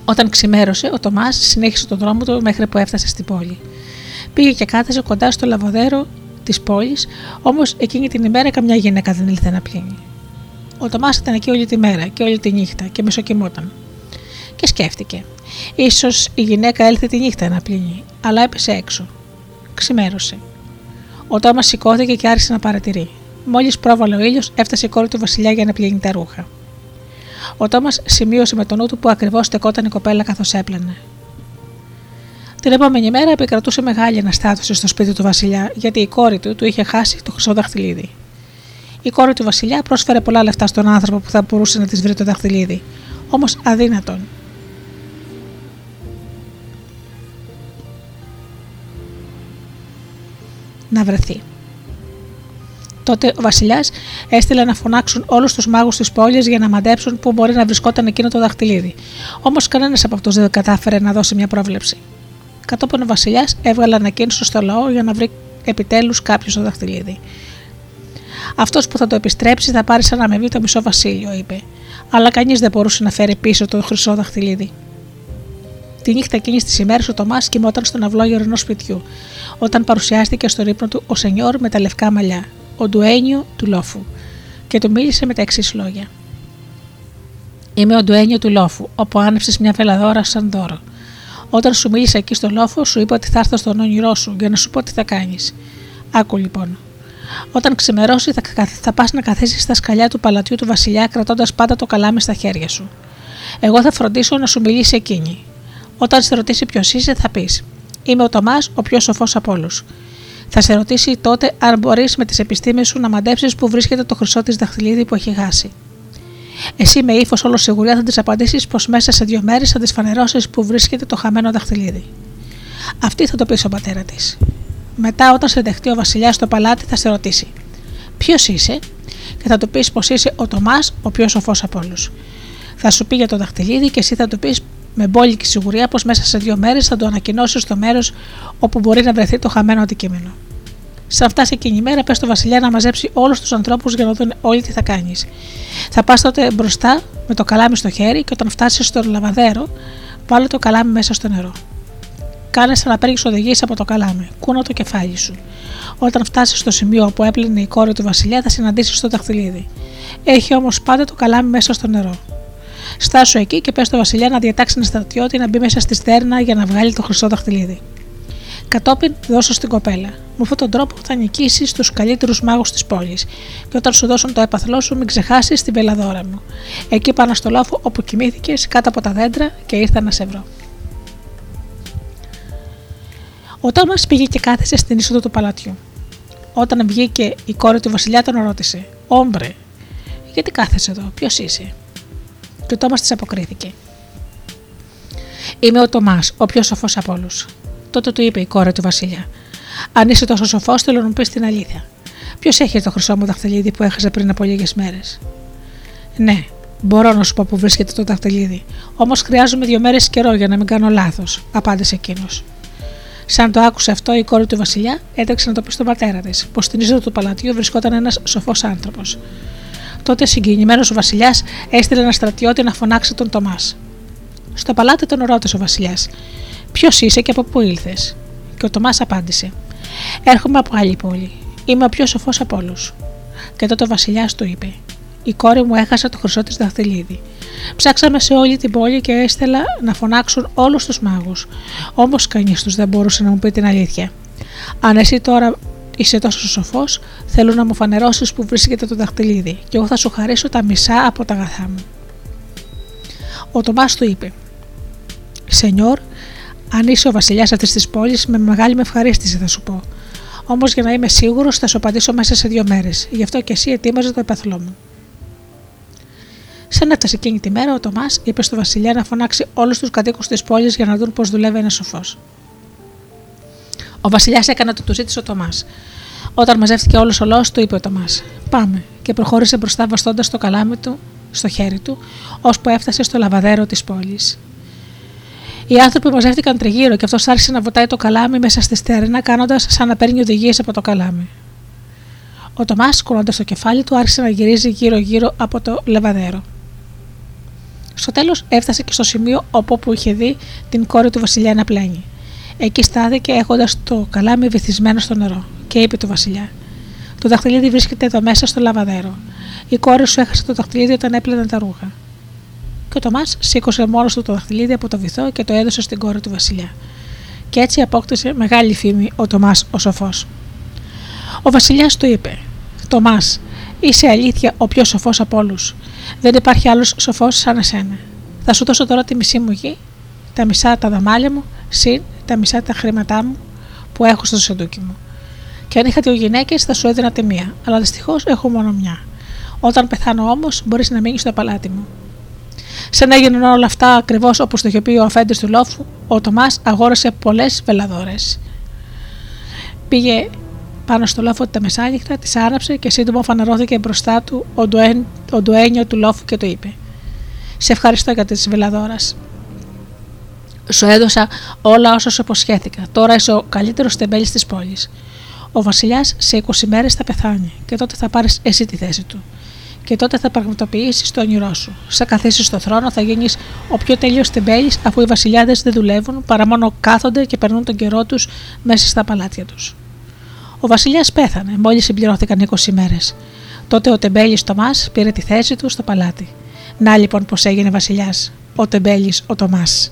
C: Όταν ξημέρωσε, ο Τομάς συνέχισε τον δρόμο του μέχρι που έφτασε στην πόλη. Πήγε και κάθεσε κοντά στο λαβοδέρο της πόλης, όμως εκείνη την ημέρα καμιά γυναίκα δεν ήλθε να πλύνει. Ο Τομάς ήταν εκεί όλη τη μέρα και όλη τη νύχτα και μισοκοιμόταν. Και σκέφτηκε. σω η γυναίκα έλθε τη νύχτα να πλύνει, αλλά έπεσε έξω. Ξημέρωσε. Ο Τόμας σηκώθηκε και άρχισε να παρατηρεί. Μόλις πρόβαλε ο ήλιος, έφτασε η κόρη του Βασιλιά για να πλύνει τα ρούχα. Ο Τόμας σημείωσε με το νου του που ακριβώς στεκόταν η κοπέλα καθώς έπλαινε. Την επόμενη μέρα επικρατούσε μεγάλη αναστάτωση στο σπίτι του Βασιλιά, γιατί η κόρη του του είχε χάσει το χρυσό δαχτυλίδι. Η κόρη του Βασιλιά πρόσφερε πολλά λεφτά στον άνθρωπο που θα μπορούσε να της βρει το δαχτυλίδι, όμως αδύνατον. Να βρεθεί. Τότε ο Βασιλιάς έστειλε να φωνάξουν όλους τους μάγους της πόλης για να μαντέψουν πού μπορεί να βρισκόταν εκείνο το δαχτυλίδι. Όμως κανένας από αυτούς δεν κατάφερε να δώσει μια πρόβλεψη. Κατόπιν ο Βασιλιάς έβγαλε ανακοίνωση στο λαό για να βρει επιτέλους κάποιος το δαχτυλίδι. Αυτός που θα το επιστρέψει θα πάρει σαν αμοιβή το μισό βασίλειο, είπε. Αλλά κανείς δεν μπορούσε να φέρει πίσω το χρυσό δαχτυλίδι. Τη νύχτα εκείνης της ημέρας ο Τομάς κοιμόταν στον αυλόγερο ενός σπιτιού, όταν παρουσιάστηκε στο ρήπνο του ο Σενιόρ με τα λευκά μαλλιά, ο Ντουένιο του Λόφου, και του μίλησε με τα εξής λόγια. Είμαι ο Ντουένιο του Λόφου, όπου άνεψες μια βελαδόρα σαν δώρο. Όταν σου μίλησα εκεί στο λόφο, σου είπα ότι θα έρθω στον όνειρό σου για να σου πω τι θα κάνεις. Άκου λοιπόν. Όταν ξημερώσει, θα, θα πας να καθίσεις στα σκαλιά του παλατιού του Βασιλιά, κρατώντας πάντα το καλάμι στα χέρια σου. Εγώ θα φροντίσω να σου μιλήσει εκείνη. Όταν σε ρωτήσει ποιος είσαι, θα πεις: Είμαι ο Τομάς, ο πιο σοφός από όλους. Θα σε ρωτήσει τότε αν μπορείς με τις επιστήμες σου να μαντέψεις που βρίσκεται το χρυσό της δαχτυλίδι που έχει χάσει. Εσύ με ύφος όλο σιγουριά θα της απαντήσεις πως μέσα σε δύο μέρες θα της φανερώσεις που βρίσκεται το χαμένο δαχτυλίδι. Αυτή θα το πεις στον πατέρας της. Μετά, όταν σε δεχτεί ο Βασιλιάς στο παλάτι, θα σε ρωτήσει: Ποιος είσαι, και θα του πεις πως είσαι ο Τομάς, ο πιο σοφό από όλους. Θα σου πει για το δαχτυλίδι και εσύ θα του πεις με μπόλικη σιγουριά πως μέσα σε δύο μέρες θα το ανακοινώσεις στο μέρος όπου μπορεί να βρεθεί το χαμένο αντικείμενο. Σαν φτάσει εκείνη η μέρα, πες στο Βασιλιά να μαζέψει όλους τους ανθρώπους για να δουν όλοι τι θα κάνεις. Θα πας τότε μπροστά με το καλάμι στο χέρι και όταν φτάσεις στο λαβαδέρο, βάλε το καλάμι μέσα στο νερό. Κάνε σαν να παίρνεις οδηγίες από το καλάμι. Κούνα το κεφάλι σου. Όταν φτάσεις στο σημείο όπου έπλυνε η κόρη του Βασιλιά, θα συναντήσεις το δαχτυλίδι. Έχει όμως πάντα το καλάμι μέσα στο νερό. Στάσου εκεί και πες στο Βασιλιά να διατάξει ένα στρατιώτη να μπει μέσα στη στέρνα για να βγάλει το χρυσό δαχτυλίδι. Κατόπιν δώσω στην κοπέλα. Με αυτόν τον τρόπο θα νικήσεις τους καλύτερους μάγους της πόλης. Και όταν σου δώσουν το έπαθλό σου, μην ξεχάσεις την πελαδόρα μου. Εκεί πάνω στο λόφο όπου κοιμήθηκες κάτω από τα δέντρα και ήρθα να σε βρω. Ο Τόμα πήγε και κάθεσε στην είσοδο του παλατιού. Όταν βγήκε η κόρη του Βασιλιά, τον ρώτησε: Όμπρε, γιατί κάθεσαι εδώ, ποιος είσαι; Και ο Τόμας της αποκρίθηκε. Είμαι ο Τομάς, ο πιο σοφός από όλους. Τότε του είπε η κόρη του Βασιλιά: Αν είσαι τόσο σοφός, θέλω να μου πεις την αλήθεια. Ποιος έχει το χρυσό μου δαχτυλίδι που έχασα πριν από λίγες μέρες; Ναι, μπορώ να σου πω που βρίσκεται το δαχτυλίδι. Όμως χρειάζομαι δύο μέρες καιρό για να μην κάνω λάθος, απάντησε εκείνος. Σαν το άκουσε αυτό, η κόρη του Βασιλιά έτρεξε να το πει στον πατέρα της, πως στην είσοδο του παλατιού βρισκόταν ένας σοφός άνθρωπος. Τότε συγκινημένος ο Βασιλιάς έστειλε ένα στρατιώτη να φωνάξει τον Τομάς. Στο παλάτι τον ρώτησε ο Βασιλιάς: Ποιος είσαι και από πού ήλθες. Και ο Τομά απάντησε: Έρχομαι από άλλη πόλη. Είμαι ο πιο σοφός από όλους. Και τότε ο Βασιλιάς του είπε: Η κόρη μου έχασε το χρυσό της δαχτυλίδι. Ψάξαμε σε όλη την πόλη και έστελα να φωνάξουν όλους τους μάγους. Όμως κανείς τους δεν μπορούσε να μου πει την αλήθεια. Αν εσύ τώρα είσαι τόσο σοφός, θέλω να μου φανερώσεις που βρίσκεται το δαχτυλίδι, και εγώ θα σου χαρίσω τα μισά από τα αγαθά μου. Ο Τομά του είπε: Σενιόρ, αν είσαι ο βασιλιάς αυτής της πόλης, με μεγάλη με ευχαρίστηση θα σου πω. Όμως για να είμαι σίγουρος, θα σου απαντήσω μέσα σε δύο μέρες. Γι' αυτό και εσύ ετοίμαζε το επαθλό μου. Σαν έφτασε εκείνη τη μέρα, ο Τομά είπε στο Βασιλιά να φωνάξει όλους τους κατοίκους της πόλης για να δουν πώς δουλεύει ένας σοφός. Ο Βασιλιάς έκανε το του ζήτησε ο Τομά. Όταν μαζεύτηκε όλος ο λαός, του είπε ο Τομά: Πάμε, και προχώρησε μπροστά βαστώντας το καλάμι του στο χέρι του, ώσπου έφτασε στο λαβαδέρο της πόλης. Οι άνθρωποι μαζεύτηκαν τριγύρω και αυτός άρχισε να βουτάει το καλάμι μέσα στη στέρνα, κάνοντας σαν να παίρνει οδηγίες από το καλάμι. Ο Τομάς, κουνώντας το κεφάλι του, άρχισε να γυρίζει γύρω-γύρω από το λεβαδέρο. Στο τέλος έφτασε και στο σημείο όπου είχε δει την κόρη του Βασιλιά να πλένει. Εκεί στάθηκε έχοντας το καλάμι βυθισμένο στο νερό και είπε του Βασιλιά: Το δαχτυλίδι βρίσκεται εδώ μέσα στο λαβαδέρο. Η κόρη σου έχασε το δαχτυλίδι όταν έπλαινε τα ρούχα. Και ο Τομά σήκωσε μόνος του το δαχτυλίδι από το βυθό και το έδωσε στην κόρη του Βασιλιά. Και έτσι απόκτησε μεγάλη φήμη ο Τομά ο σοφός. Ο Βασιλιάς του είπε: Τομά, είσαι αλήθεια ο πιο σοφός από όλους. Δεν υπάρχει άλλος σοφός σαν εσένα. Θα σου δώσω τώρα τη μισή μου γη, τα μισά τα δαμάλια μου, συν τα μισά τα χρήματά μου που έχω στο σεντούκι μου. Και αν είχα δύο γυναίκες, θα σου έδινα τη μία, αλλά δυστυχώς έχω μόνο μια. Όταν πεθάνω όμως, μπορείς να μείνεις στο παλάτι μου. Σαν έγιναν όλα αυτά ακριβώς όπως το είχε πει ο αφέντης του λόφου, ο Τομά αγόρασε πολλές βελαδόρες. Πήγε πάνω στο λόφο τα μεσάνυχτα, τη άραψε και σύντομα φανερώθηκε μπροστά του ο, ντουέν, ο ντουένιο του λόφου και το είπε: Σε ευχαριστώ για τη βελαδόρας. Σου έδωσα όλα όσα σου υποσχέθηκα. Τώρα είσαι ο καλύτερος τεμπέλης της πόλης. Ο Βασιλιάς σε 20 μέρες θα πεθάνει και τότε θα πάρεις εσύ τη θέση του. Και τότε θα πραγματοποιήσεις το όνειρό σου. Σε καθίσεις στο θρόνο θα γίνεις ο πιο τέλειος τεμπέλης, αφού οι βασιλιάδες δεν δουλεύουν παρά μόνο κάθονται και περνούν τον καιρό τους μέσα στα παλάτια τους. Ο Βασιλιάς πέθανε μόλις συμπληρώθηκαν 20 μέρες. Τότε ο τεμπέλης Τομάς πήρε τη θέση του στο παλάτι. Να λοιπόν πώς έγινε Βασιλιάς, ο τεμπέλης ο Τομάς.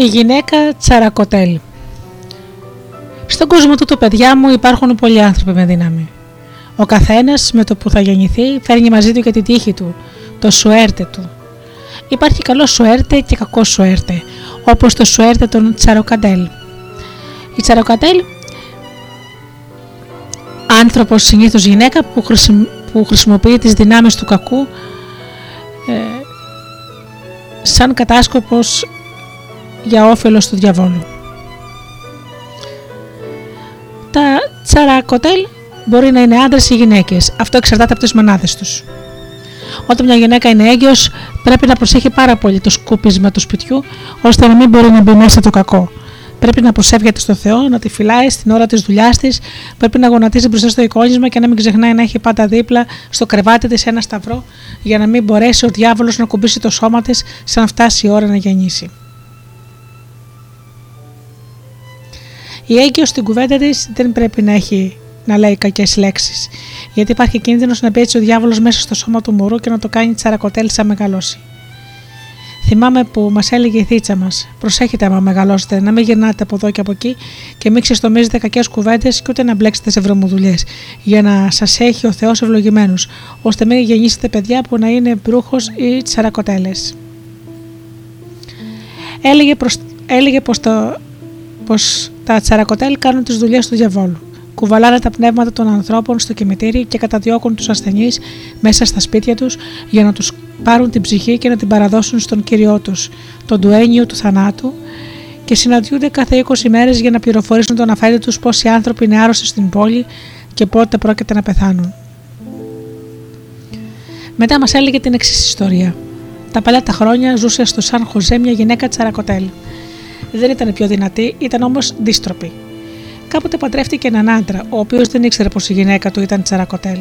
C: Η γυναίκα Τσαρακοτέλ. Στον κόσμο του, το παιδιά μου, υπάρχουν πολλοί άνθρωποι με δύναμη. Ο καθένας με το που θα γεννηθεί φέρνει μαζί του και την τύχη του, το σουέρτε του. Υπάρχει καλό σουέρτε και κακό σουέρτε, όπως το σουέρτε των Τσαροκαντέλ. Η Τσαροκαντέλ, άνθρωπος συνήθως γυναίκα που, χρησιμ- που χρησιμοποιεί τις δυνάμεις του κακού ε, σαν κατάσκοπος για όφελος του διαβόλου. Τα τσαρακοτέλ μπορεί να είναι άντρες ή γυναίκες. Αυτό εξαρτάται από τις μανάδες τους. Όταν μια γυναίκα είναι έγκυος, πρέπει να προσέχει πάρα πολύ το σκούπισμα του σπιτιού, ώστε να μην μπορεί να μπει μέσα το κακό. Πρέπει να προσεύχεται στο Θεό, να τη φυλάει στην ώρα της δουλειάς της, πρέπει να γονατίζει μπροστά στο εικόνισμα και να μην ξεχνάει να έχει πάντα δίπλα στο κρεβάτι της ένα σταυρό, για να μην μπορέσει ο διάβολος να κουμπίσει το σώμα της, σαν φτάσει η ώρα να γεννήσει. Η έγκυος στην κουβέντα της δεν πρέπει να έχει να λέει κακές λέξεις, γιατί υπάρχει κίνδυνος να μπει έτσι ο διάβολος μέσα στο σώμα του μωρού και να το κάνει τσαρακοτέλ σαν μεγαλώσει. Θυμάμαι που μας έλεγε η θίτσα μας: Προσέχετε άμα μεγαλώσετε, να μην γυρνάτε από εδώ και από εκεί και μην ξεστομίζετε κακές κουβέντες και ούτε να μπλέξετε σε βρωμοδουλειές, για να σας έχει ο Θεός ευλογημένου, ώστε μην γεννήσετε παιδιά που να είναι μπρούχος ή τσαρακοτέλες. Έλεγε, προς, έλεγε πως, το, πως τα τσαρακοτέλ κάνουν τις δουλειές του διαβόλου. Κουβαλάνε τα πνεύματα των ανθρώπων στο κημητήρι και καταδιώκουν τους ασθενείς μέσα στα σπίτια τους για να τους πάρουν την ψυχή και να την παραδώσουν στον Κύριό τους, τον ντουένιο του θανάτου και συναντιούνται κάθε 20 μέρες για να πληροφορήσουν τον αφέντη τους πόσοι άνθρωποι είναι άρρωστοι στην πόλη και πότε πρόκειται να πεθάνουν. Μετά μας έλεγε την εξής ιστορία. Τα παλιά τα χρόνια ζούσε στο Σαν Χωζέ μια γυναίκα τσαρακοτέλ. Δεν ήταν πιο δυνατή, ήταν όμως δίστροπη. Κάποτε παντρεύτηκε έναν άντρα, ο οποίος δεν ήξερε πως η γυναίκα του ήταν τσαρακοτέλ.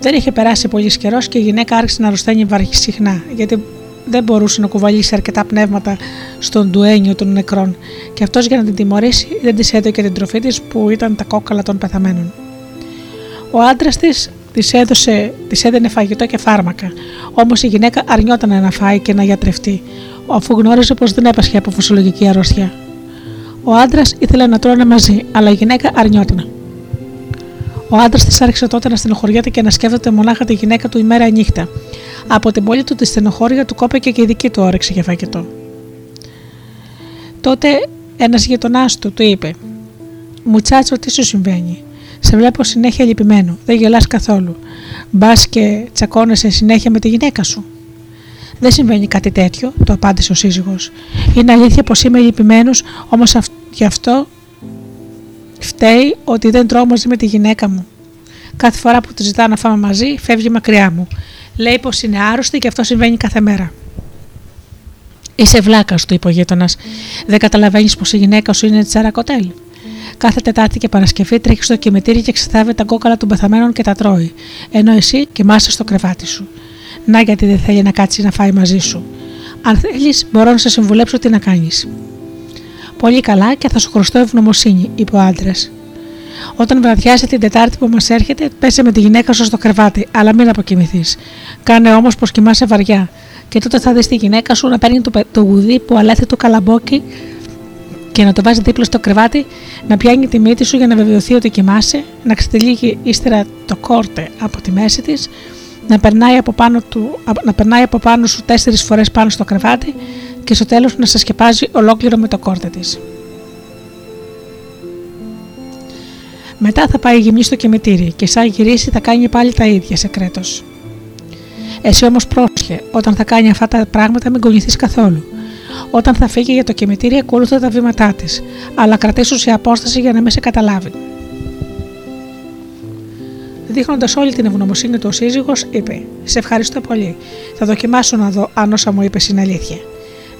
C: Δεν είχε περάσει πολύ καιρός και η γυναίκα άρχισε να αρρωσταίνει βαρύ συχνά, γιατί δεν μπορούσε να κουβαλήσει αρκετά πνεύματα στον ντουένιο των νεκρών, και αυτός για να την τιμωρήσει δεν της έδωκε την τροφή της που ήταν τα κόκκαλα των πεθαμένων. Ο άντρας της της έδωσε, της έδαινε φαγητό και φάρμακα, όμως η γυναίκα αρνιόταν να φάει και να γιατρευτεί, αφού γνώριζε πως δεν έπασχε από φυσιολογική αρρώστια. Ο άντρας ήθελε να τρώνε μαζί, αλλά η γυναίκα αρνιόταν. Ο άντρας της άρχισε τότε να στενοχωριέται και να σκέφτεται μονάχα τη γυναίκα του ημέρα νύχτα. Από την πόλη του τη στενοχώρια του κόπηκε και η δική του όρεξη για φαγητό. Τότε ένας γειτονάς του του είπε: Μουτσάτσο, τι σου συμβαίνει; Σε βλέπω συνέχεια λυπημένο, δεν γελάς καθόλου. Μπας και τσακώνεσαι συνέχεια με τη γυναίκα σου. Δεν συμβαίνει κάτι τέτοιο, το απάντησε ο σύζυγος. Είναι αλήθεια πως είμαι λυπημένος, όμως γι' αυτό φταίει ότι δεν τρώω μαζί με τη γυναίκα μου. Κάθε φορά που τη ζητάω να φάμε μαζί, φεύγει μακριά μου. Λέει πως είναι άρρωστη και αυτό συμβαίνει κάθε μέρα. Είσαι βλάκας, του είπε ο γείτονας. Δεν καταλαβαίνεις πως η γυναίκα σου είναι τσαρακοτέλ. Κάθε Τετάρτη και Παρασκευή τρέχει στο κημητήρι και ξεθάβει τα κόκαλα των πεθαμένων και τα τρώει. Ενώ εσύ κοιμάσαι στο κρεβάτι σου. Να γιατί δεν θέλει να κάτσει να φάει μαζί σου. Αν θέλεις, μπορώ να σε συμβουλέψω τι να κάνεις. Πολύ καλά και θα σου χρωστώ ευγνωμοσύνη, είπε ο άντρας. Όταν βραδιάσει την Τετάρτη που μας έρχεται, πέσε με τη γυναίκα σου στο κρεβάτι, αλλά μην αποκοιμηθείς. Κάνε όμως πως κοιμάσαι βαριά, και τότε θα δεις τη γυναίκα σου να παίρνει το, πε- το γουδί που αλέθει το καλαμπόκι και να το βάζει δίπλα στο κρεβάτι, να πιάνει τη μύτη σου για να βεβαιωθεί ότι κοιμάσαι, να ξετυλίγει ύστερα το κόρτε από τη μέση της, να περνάει από πάνω, του, να περνάει από πάνω σου τέσσερις φορές πάνω στο κρεβάτι και στο τέλος να σε σκεπάζει ολόκληρο με το κόρτε της. Μετά θα πάει γυμνή στο κημητήρι και σαν γυρίσει θα κάνει πάλι τα ίδια σε κρέτος. Εσύ όμως πρόσχε, όταν θα κάνει αυτά τα πράγματα μην κολληθείς καθόλου. Όταν θα φύγει για το κημητήρι ακολούθα τα βήματά της, αλλά κρατήσου σε απόσταση για να μην σε καταλάβει. Δείχνοντας όλη την ευγνωμοσύνη του ο σύζυγος, είπε: Σε ευχαριστώ πολύ. Θα δοκιμάσω να δω αν όσα μου είπες είναι αλήθεια.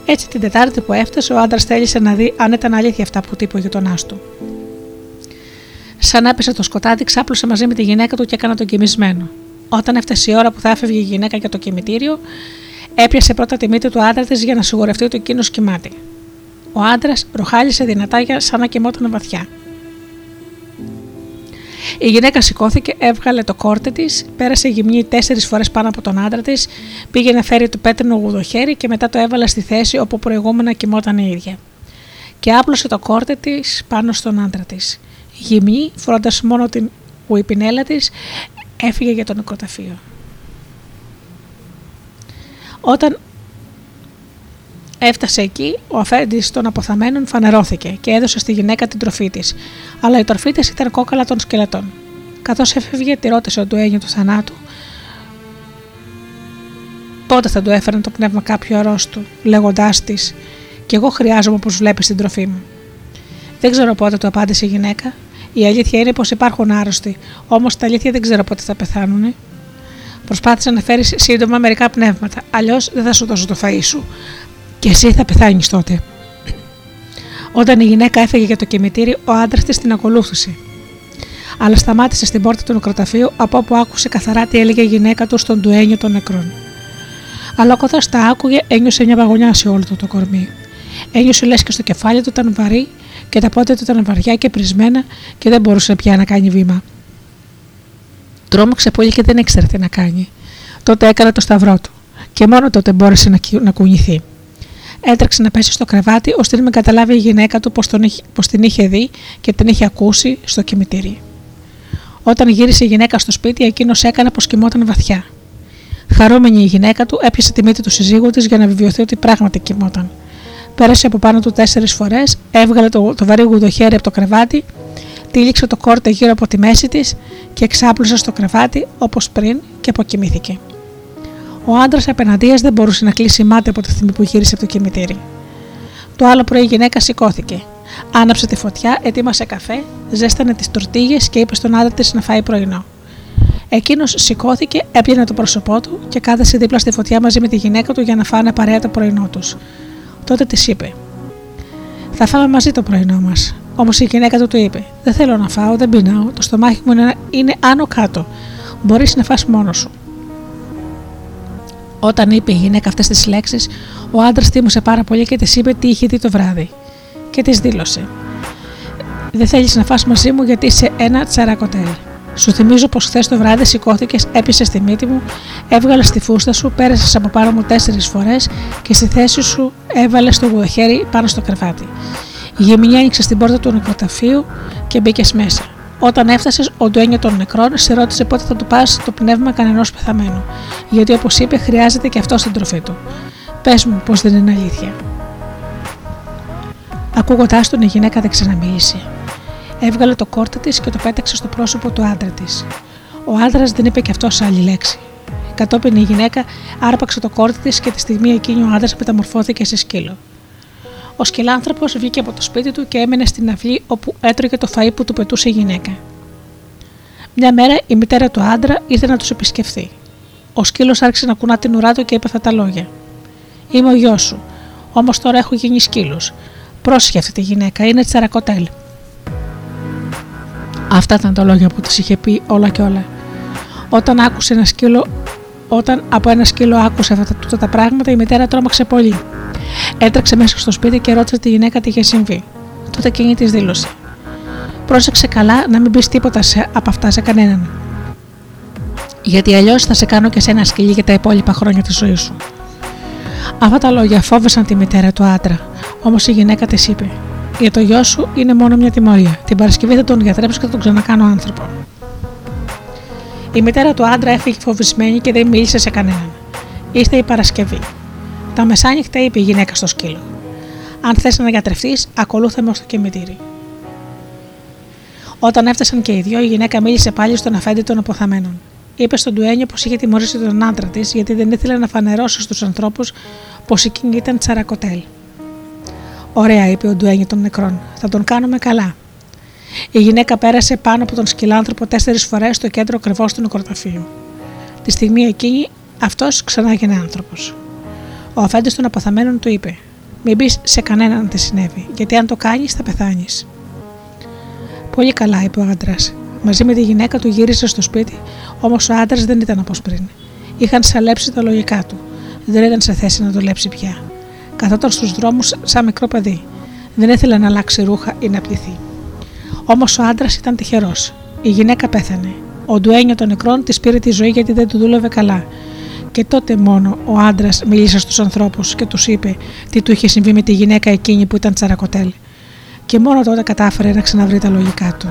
C: Έτσι την Τετάρτη που έφτασε, ο άντρας θέλησε να δει αν ήταν αλήθεια αυτά που του είπε ο γειτονάς του. Σαν άπεσε το σκοτάδι, ξάπλωσε μαζί με τη γυναίκα του και έκανα τον κοιμισμένο. Όταν έφτασε η ώρα που θα έφευγε η γυναίκα για το κημητήριο, έπιασε πρώτα τη μύτη του άντρα της για να σιγουρευτεί ότι εκείνος κοιμάται. Ο άντρας ροχάλισε δυνατά για σαν να κοιμόταν βαθιά. Η γυναίκα σηκώθηκε, έβγαλε το κόρτε της, πέρασε γυμνή τέσσερις φορές πάνω από τον άντρα της, πήγε να φέρει το πέτρινο γουδοχέρι και μετά το έβαλε στη θέση όπου προηγούμενα κοιμόταν η ίδια. Και άπλωσε το κόρτε της πάνω στον άντρα της. Γυμνή, φορώντας μόνο την ουιπινέλα της, έφυγε για το νεκροταφείο. Όταν έφτασε εκεί, ο αφέντης των αποθαμένων φανερώθηκε και έδωσε στη γυναίκα την τροφή της, αλλά η τροφή της ήταν κόκαλα των σκελετών. Καθώς έφευγε, τη ρώτησε ο ντουένιο του θανάτου πότε θα του έφεραν το πνεύμα κάποιο αρρώστου, λέγοντάς της: Κι εγώ χρειάζομαι όπω βλέπεις την τροφή μου. Δεν ξέρω πότε του απάντησε η γυναίκα. Η αλήθεια είναι πως υπάρχουν άρρωστοι, όμως τα αλήθεια δεν ξέρω πότε θα πεθάνουν. Προσπάθησε να φέρει σύντομα μερικά πνεύματα, αλλιώς δεν θα σου δώσω το φαΐ σου. Και εσύ θα πεθάνεις τότε. Όταν η γυναίκα έφεγε για το κημητήρι, ο άντρας της την ακολούθησε. Αλλά σταμάτησε στην πόρτα του νεκροταφείου από όπου άκουσε καθαρά τι έλεγε η γυναίκα του στον τουένιο των νεκρών. Αλλά καθώ τα άκουγε, ένιωσε μια παγωνιά σε όλο του το κορμί. Ένιωσε λες και στο κεφάλι του ήταν βαρύ και τα πόδια του ήταν βαριά και πρισμένα και δεν μπορούσε πια να κάνει βήμα. Τρόμαξε πολύ και δεν ήξερε τι να κάνει. Τότε έκανε το σταυρό του και μόνο τότε μπόρεσε να, κοι- να κουνηθεί. Έτρεξε να πέσει στο κρεβάτι ώστε να μην καταλάβει η γυναίκα του πως, τον είχε- πως την είχε δει και την είχε ακούσει στο κημητήρι. Όταν γύρισε η γυναίκα στο σπίτι, εκείνος έκανε πως κοιμόταν βαθιά. Χαρούμενη η γυναίκα του έπιασε τη μύτη του συζύγου της για να βεβαιωθεί ότι πράγματι κοιμόταν. Πέρασε από πάνω του τέσσερις φορές, έβγαλε το, το βαρύ γουδοχέρι από το κρεβάτι, τύλιξε το κόρτε γύρω από τη μέση της και εξάπλωσε στο κρεβάτι όπως πριν και αποκοιμήθηκε. Ο άντρας απέναντία δεν μπορούσε να κλείσει μάτι από τη στιγμή που γύρισε από το κημητήρι. Το άλλο πρωί η γυναίκα σηκώθηκε. Άναψε τη φωτιά, ετοίμασε καφέ, ζέστανε τις τορτίγες και είπε στον άντρα της να φάει πρωινό. Εκείνος σηκώθηκε, έπιανε το πρόσωπό του και κάθεσε δίπλα στη φωτιά μαζί με τη γυναίκα του για να φάνε παρέα το πρωινό τους. Τότε της είπε: Θα φάμε μαζί το πρωινό μας. Όμως η γυναίκα του του είπε: Δεν θέλω να φάω, δεν πεινάω, το στομάχι μου είναι, είναι άνω κάτω. Μπορείς να φας μόνος σου. Όταν είπε η γυναίκα αυτές τις λέξεις, ο άντρας θύμωσε πάρα πολύ και της είπε τι είχε δει το βράδυ. Και της δήλωσε: Δεν θέλεις να φας μαζί μου γιατί είσαι ένα τσαρακοτέλ. Σου θυμίζω πως χθες το βράδυ σηκώθηκες, έπισε στη μύτη μου, έβγαλες τη φούστα σου, πέρασες από πάνω μου τέσσερις φορές και στη θέση σου έβαλες το γουδοχέρι πάνω στο κρεβάτι. Η γεμινιά άνοιξε στην πόρτα του νεκροταφείου και μπήκες μέσα. Όταν έφτασες, ο ντουένιο των νεκρών σε ρώτησε πότε θα του πα το πνεύμα κανενός πεθαμένου, γιατί όπως είπε, χρειάζεται και αυτό στην τροφή του. Πες μου πως δεν είναι αλήθεια. Ακούγοντάς τον, η γυναίκα δεν ξαναμίλησε. Έβγαλε το κόρτε της και το πέταξε στο πρόσωπο του άντρα της. Ο άντρας δεν είπε και αυτό άλλη λέξη. Κατόπιν η γυναίκα άρπαξε το κόρτε της και τη στιγμή εκείνη ο άντρας μεταμορφώθηκε σε σκύλο. Ο σκυλάνθρωπος βγήκε από το σπίτι του και έμενε στην αυλή όπου έτρωγε το φαΐ που του πετούσε η γυναίκα. Μια μέρα η μητέρα του άντρα ήρθε να τους επισκεφθεί. Ο σκύλος άρχισε να κουνά την ουρά του και είπε αυτά τα λόγια. Είμαι ο γιος σου, όμως τώρα έχω γίνει σκύλος. Πρόσεχε αυτή τη γυναίκα, είναι τσαρακοτέλ. Αυτά ήταν τα λόγια που της είχε πει όλα και όλα. Όταν άκουσε ένα σκύλο, όταν από ένα σκύλο άκουσε αυτά τα, τούτα τα πράγματα, η μητέρα τρόμαξε πολύ. Έτρεξε μέσα στο σπίτι και ρώτησε τη γυναίκα τι είχε συμβεί. Τότε εκείνη της δήλωσε. Πρόσεξε καλά να μην πεις τίποτα σε, από αυτά σε κανέναν. Γιατί αλλιώς θα σε κάνω και σε ένα σκυλί για τα υπόλοιπα χρόνια της ζωής σου. Αυτά τα λόγια φόβησαν τη μητέρα του άντρα, όμως η γυναίκα της είπε: Για το γιο σου είναι μόνο μια τιμωρία. Την Παρασκευή θα τον γιατρέψω και θα τον ξανακάνω άνθρωπο. Η μητέρα του άντρα έφυγε φοβισμένη και δεν μίλησε σε κανέναν. Ήρθε η Παρασκευή. Τα μεσάνυχτα είπε η γυναίκα στο σκύλο. Αν θες να γιατρευτεί, ακολούθε με στο κημητήρι. Όταν έφτασαν και οι δυο, η γυναίκα μίλησε πάλι στον αφέντη των αποθαμένων. Είπε στον Ντουένιο πως είχε τιμωρήσει τον άντρα της γιατί δεν ήθελε να φανερώσει στους ανθρώπους πως εκείνη ήταν τσαρακοτέλ. Ωραία, είπε ο Ντουένιο των νεκρών. Θα τον κάνουμε καλά. Η γυναίκα πέρασε πάνω από τον σκυλάνθρωπο τέσσερις φορές στο κέντρο ακριβώς του νεκροταφείου. Τη στιγμή εκείνη αυτός ξανά έγινε άνθρωπος. Ο αφέντης των αποθαμένων του είπε: Μην πει σε κανέναν αν τι συνέβη, γιατί αν το κάνεις θα πεθάνεις. Πολύ καλά, είπε ο άντρας. Μαζί με τη γυναίκα του γύρισε στο σπίτι, όμως ο άντρας δεν ήταν όπως πριν. Είχαν σαλέψει τα λογικά του. Δεν ήταν σε θέση να δουλέψει πια. Καθόταν στους δρόμους σαν μικρό παιδί. Δεν ήθελε να αλλάξει ρούχα ή να πληθεί. Όμως ο άντρας ήταν τυχερός.
B: Η γυναίκα πέθανε. Ο ντουένιο των νεκρών της πήρε τη ζωή γιατί δεν του δούλευε καλά και τότε μόνο ο άντρας μίλησε στους ανθρώπους και τους είπε τι του είχε συμβεί με τη γυναίκα εκείνη που ήταν τσαρακοτέλ. Και μόνο τότε κατάφερε να ξαναβρει τα λογικά του.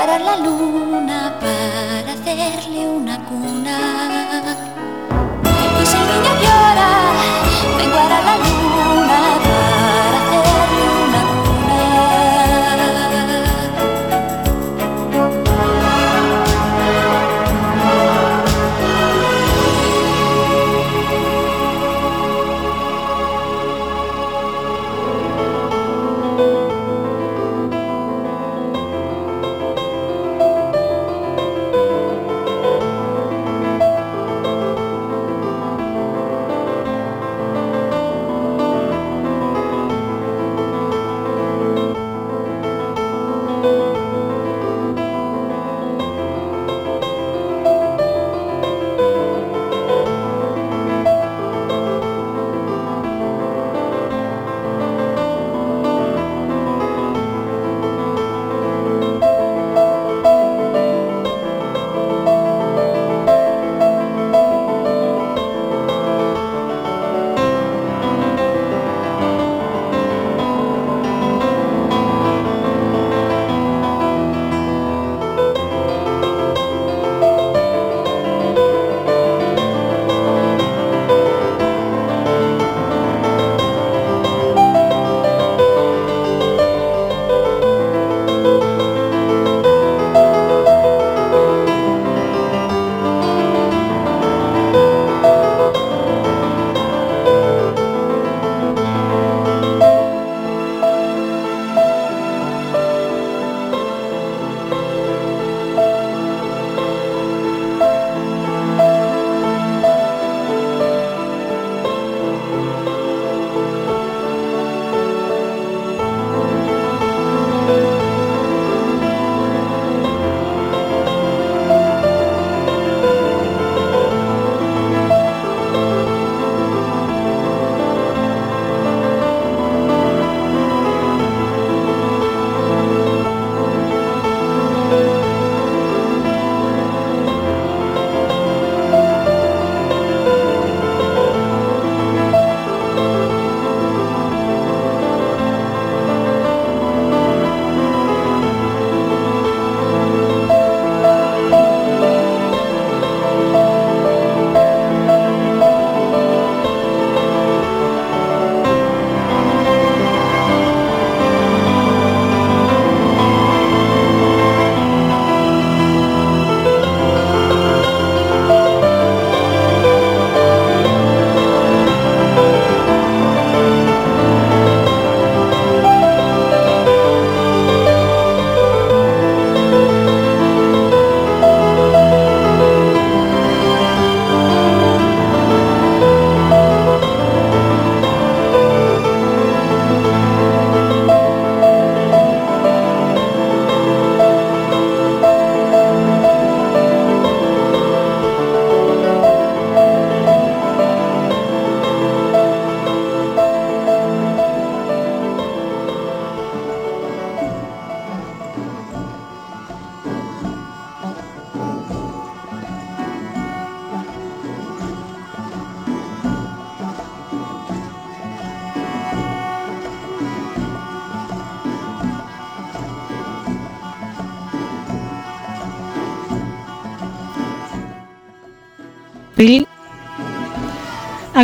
F: fuera la luna para hacerle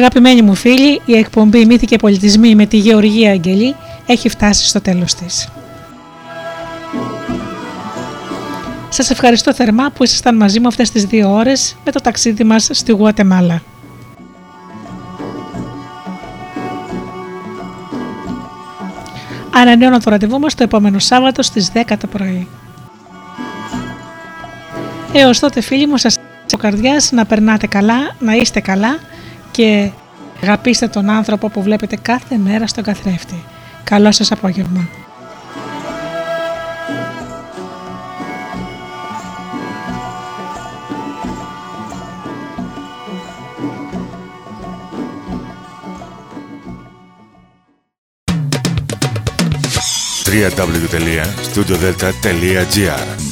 C: Αγαπημένοι μου φίλοι, η εκπομπή Μύθοι και Πολιτισμοί με τη Γεωργία Αγγελή έχει φτάσει στο τέλος της. Σας ευχαριστώ θερμά που ήσασταν μαζί μου αυτές τις δύο ώρες με το ταξίδι μας στη Γουατεμάλα. Ανανεώνω το ραντεβού μας το επόμενο Σάββατο στις 10 το πρωί. Έως τότε φίλοι μου σας ο καρδιάς να περνάτε καλά, να είστε καλά και αγαπήστε τον άνθρωπο που βλέπετε κάθε μέρα στον καθρέφτη. Καλό σας απόγευμα.
A: www.studiodelta.gr